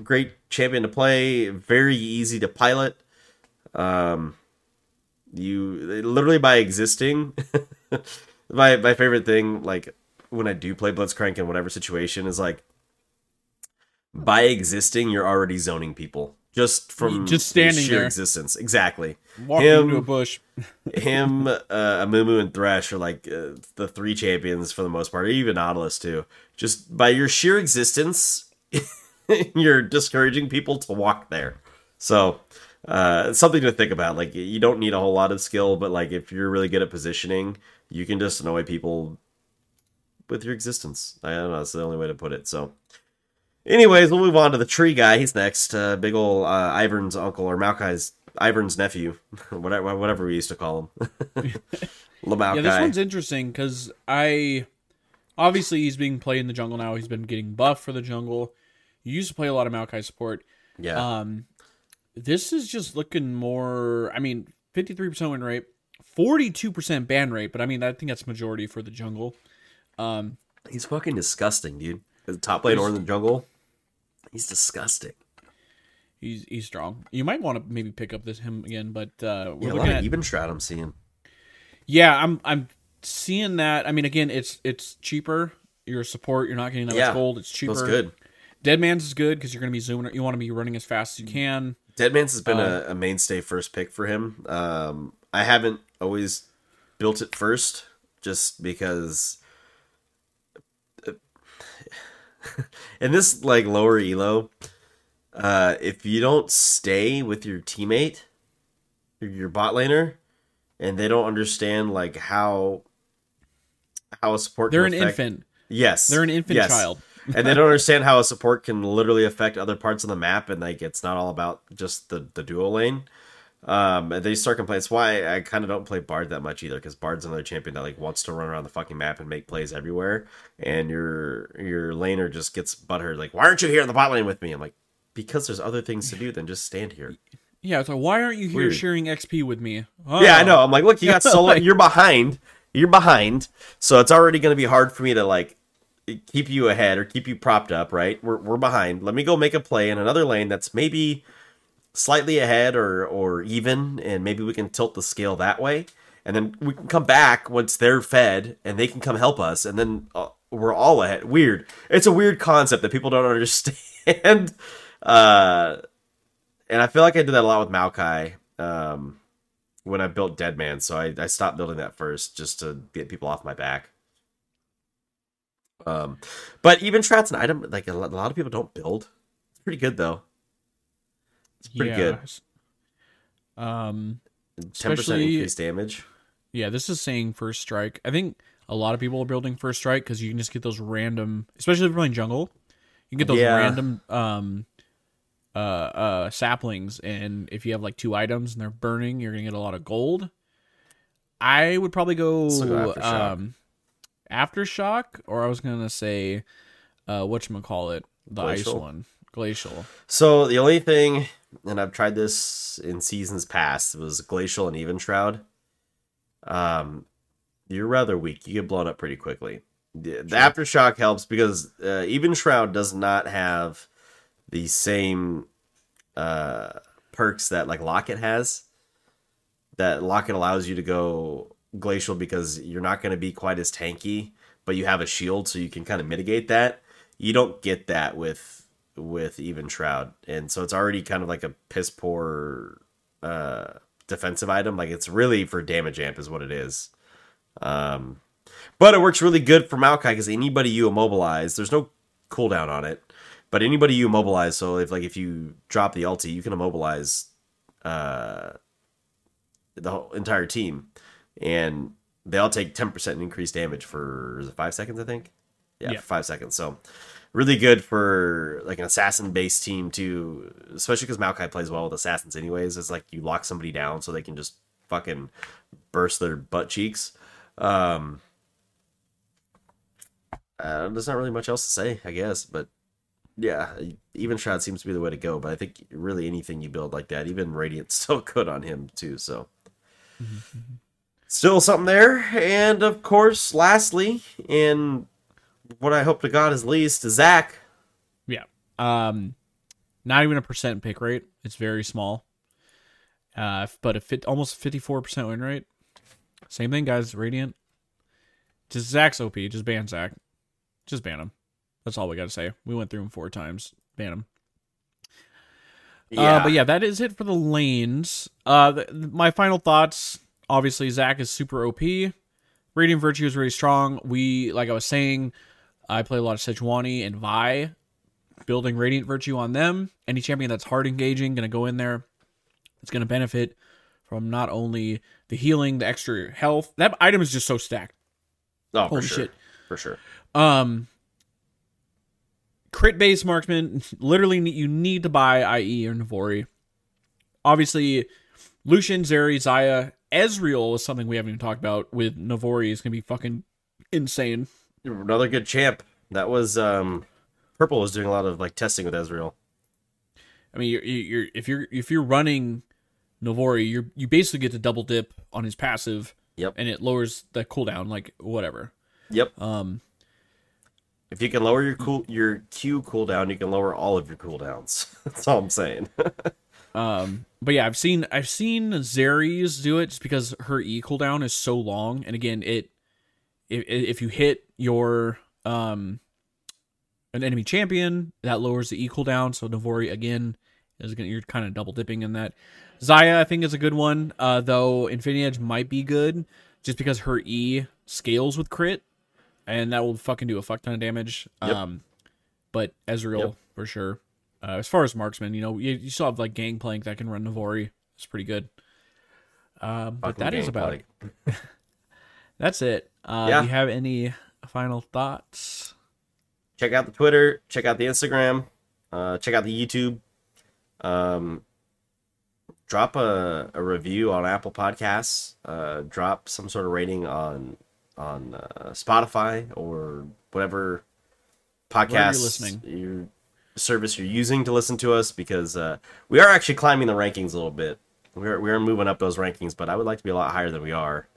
Speaker 2: great champion to play. Very easy to pilot. Um, you literally by existing. my my favorite thing, like when I do play Blitzcrank in whatever situation, is like by existing, you're already zoning people just from
Speaker 1: Just standing
Speaker 2: sheer
Speaker 1: there.
Speaker 2: existence. Exactly
Speaker 1: Walking
Speaker 2: Him-
Speaker 1: into a bush.
Speaker 2: him, uh, Amumu, and Thresh are like uh, the three champions for the most part, even Nautilus too. Just by your sheer existence, you're discouraging people to walk there. So, uh, something to think about. Like, you don't need a whole lot of skill, but like if you're really good at positioning, you can just annoy people with your existence. I don't know. That's the only way to put it. So. Anyways, we'll move on to the tree guy. He's next. Uh, big ol' uh, Ivern's uncle or Maokai's Ivern's nephew, whatever whatever we used to call him.
Speaker 1: Yeah, this one's interesting because I obviously he's being played in the jungle now. He's been getting buffed for the jungle. You used to play a lot of Maokai support.
Speaker 2: yeah,
Speaker 1: Um, this is just looking more. I mean, 53% win rate, 42% ban rate, but I mean, I think that's majority for the jungle. Um,
Speaker 2: He's fucking disgusting, dude. The top lane or in the jungle, he's disgusting.
Speaker 1: he's he's strong. You might want to maybe pick up this him again, but uh, we're
Speaker 2: Yeah,
Speaker 1: looking at
Speaker 2: even shroud I'm seeing.
Speaker 1: yeah. I'm I'm seeing that. I mean, again, it's it's cheaper. Your support, you're not getting that
Speaker 2: Yeah,
Speaker 1: much gold. It's cheaper.
Speaker 2: Feels good.
Speaker 1: Dead Man's is good because you're going to be zooming. You want to be running as fast as you can.
Speaker 2: Dead Man's has been
Speaker 1: Um,
Speaker 2: a, a mainstay first pick for him. Um, I haven't always built it first, just because. In this like lower elo, uh, if you don't stay with your teammate, your- bot laner, and they don't understand like how how a support
Speaker 1: They're an
Speaker 2: affect-
Speaker 1: infant.
Speaker 2: Yes,
Speaker 1: They're an infant
Speaker 2: yes.
Speaker 1: child.
Speaker 2: And they don't understand how a support can literally affect other parts of the map, and like it's not all about just the the duo lane. Um, and they start complaining. That's why I kind of don't play Bard that much either, because Bard's another champion that like wants to run around the fucking map and make plays everywhere, and your your laner just gets butthurt. Like, why aren't you here in the bot lane with me? I'm like, because there's other things to do than just stand here.
Speaker 1: Yeah, it's like, why aren't you here
Speaker 2: Weird.
Speaker 1: sharing XP with me? Oh.
Speaker 2: Yeah, I know. I'm like, look, you got solo.
Speaker 1: like-
Speaker 2: you're behind. You're behind. So it's already going to be hard for me to like keep you ahead or keep you propped up. Right? We're we're behind. Let me go make a play in another lane that's maybe slightly ahead or or even, and maybe we can tilt the scale that way. And then we can come back once they're fed, and they can come help us, and then uh, we're all ahead. Weird. It's a weird concept that people don't understand. uh, and I feel like I did that a lot with Maokai. Um, when I built Deadman, so I, I stopped building that first just to get people off my back. Um, but Evenshroud's an item like a lot, a lot of people don't build. It's pretty good though. It's pretty good.
Speaker 1: Um,
Speaker 2: Ten percent increased damage.
Speaker 1: yeah, this is saying first strike. I think a lot of people are building first strike because you can just get those random, especially if you're playing jungle. You can get those
Speaker 2: Yeah.
Speaker 1: random um, uh, uh, saplings, and if you have like two items and they're burning, you're gonna get a lot of gold. I would probably go
Speaker 2: go
Speaker 1: um, aftershock, or I was gonna say, uh, what you call it, the ice one, glacial.
Speaker 2: So the only thing, and I've tried this in seasons past, was Glacial and Evenshroud. Um, you're rather weak. You get blown up pretty quickly. The, the aftershock helps because uh, Evenshroud does not have the same uh, perks that like Locket has. That Locket allows you to go glacial because you're not going to be quite as tanky, but you have a shield, so you can kind of mitigate that. You don't get that with with Evenshroud, and so it's already kind of like a piss poor uh, defensive item. Like it's really for damage amp is what it is. Um, but it works really good for Maokai because anybody you immobilize, there's no cooldown on it. But anybody you immobilize, so if like if you drop the ulti, you can immobilize uh, the whole entire team, and they all take ten percent increased damage for is it five seconds? I think. Yeah,
Speaker 1: Yeah.
Speaker 2: five seconds. So really good for like an assassin based team too, especially because Maokai plays well with assassins anyways. It's like you lock somebody down so they can just fucking burst their butt cheeks. Um, uh, there's not really much else to say, I guess, but yeah, Evenshroud seems to be the way to go. But I think really anything you build like that, even Radiant's still good on him too. So still something there. And of course, lastly, and what I hope to God is least, is Zac.
Speaker 1: Yeah. Um, not even a percent pick rate. It's very small. Uh, but a fit almost fifty four percent win rate. Same thing, guys. Radiant. Just Zac's OP. Just ban Zac. Just ban him. That's all we got to say. We went through him four times. Ban him. Uh, but yeah, that is it for the lanes. Uh, th- my final thoughts. Obviously, Zac is super OP. Radiant Virtue is really strong. We, like I was saying, I play a lot of Sejuani and Vi, building Radiant Virtue on them. Any champion that's hard engaging, gonna go in there. It's gonna benefit from not only the healing, the extra health. That item is just so stacked.
Speaker 2: oh, for sure.
Speaker 1: shit.
Speaker 2: For sure.
Speaker 1: Um, crit based marksman, literally you need to buy IE or Navori. Obviously, Lucian, Zeri, Xayah, Ezreal is something we haven't even talked about. With Navori is gonna be fucking insane.
Speaker 2: Another good champ. That was um, Purple was doing a lot of like testing with Ezreal.
Speaker 1: I mean, you're, you're if you're if you're running Navori, you you basically get to double dip on his passive,
Speaker 2: Yep.
Speaker 1: and it lowers the cooldown, like whatever.
Speaker 2: Yep.
Speaker 1: Um,
Speaker 2: If you can lower your cool your Q cooldown, you can lower all of your cooldowns. That's all I'm saying.
Speaker 1: um, but yeah, I've seen I've seen Zeri's do it just because her E cooldown is so long, and again, it if if you hit your um an enemy champion, that lowers the E cooldown. So Navori again is gonna you're kind of double dipping in that. Xayah, I think, is a good one. Uh, though Infinity Edge might be good just because her E scales with crit, and that will fucking do a fuck ton of damage.
Speaker 2: Yep.
Speaker 1: Um, but Ezreal
Speaker 2: Yep.
Speaker 1: for sure. Uh, as far as marksman, you know, you, you still have like Gangplank that can run Navori. It's pretty good. Um, but that is about it. That's it. Uh,
Speaker 2: Yeah.
Speaker 1: Do you have any final thoughts?
Speaker 2: check out the Twitter, check out the Instagram, uh, check out the YouTube. Um, drop a, a review on Apple Podcasts. Uh, drop some sort of rating on on uh, Spotify or whatever podcast
Speaker 1: listening.
Speaker 2: your service you're using to listen to us because uh, we are actually climbing the rankings a little bit. We're we're moving up those rankings, but I would like to be a lot higher than we are.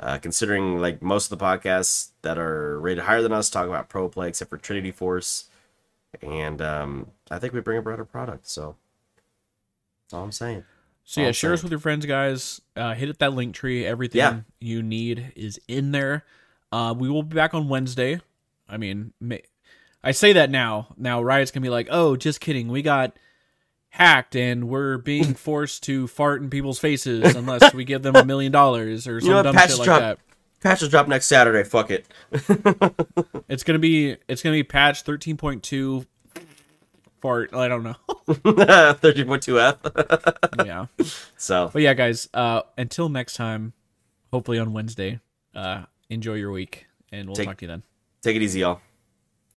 Speaker 2: Uh, considering like most of the podcasts that are rated higher than us talk about pro play, except for Trinity Force, and um, I think we bring a better product. So that's all I'm saying.
Speaker 1: So yeah,
Speaker 2: All
Speaker 1: share us with your friends, guys. Uh, hit up that link tree. Everything
Speaker 2: Yeah.
Speaker 1: you need is in there. Uh, we will be back on Wednesday. I mean, may- I say that now. Now Riot's gonna be like, "Oh, just kidding. We got hacked and we're being forced to fart in people's faces unless we give them a million dollars or some
Speaker 2: know
Speaker 1: dumb
Speaker 2: Patch
Speaker 1: shit like
Speaker 2: drop.
Speaker 1: that."
Speaker 2: Patches drop next Saturday. Fuck it.
Speaker 1: It's gonna be it's gonna be patch thirteen point two. Fart. I don't know.
Speaker 2: 13.2F.
Speaker 1: yeah.
Speaker 2: so
Speaker 1: But yeah, guys. Uh, until next time, hopefully on Wednesday. Uh, enjoy your week, and we'll
Speaker 2: Take-
Speaker 1: talk to you then.
Speaker 2: take it easy, y'all.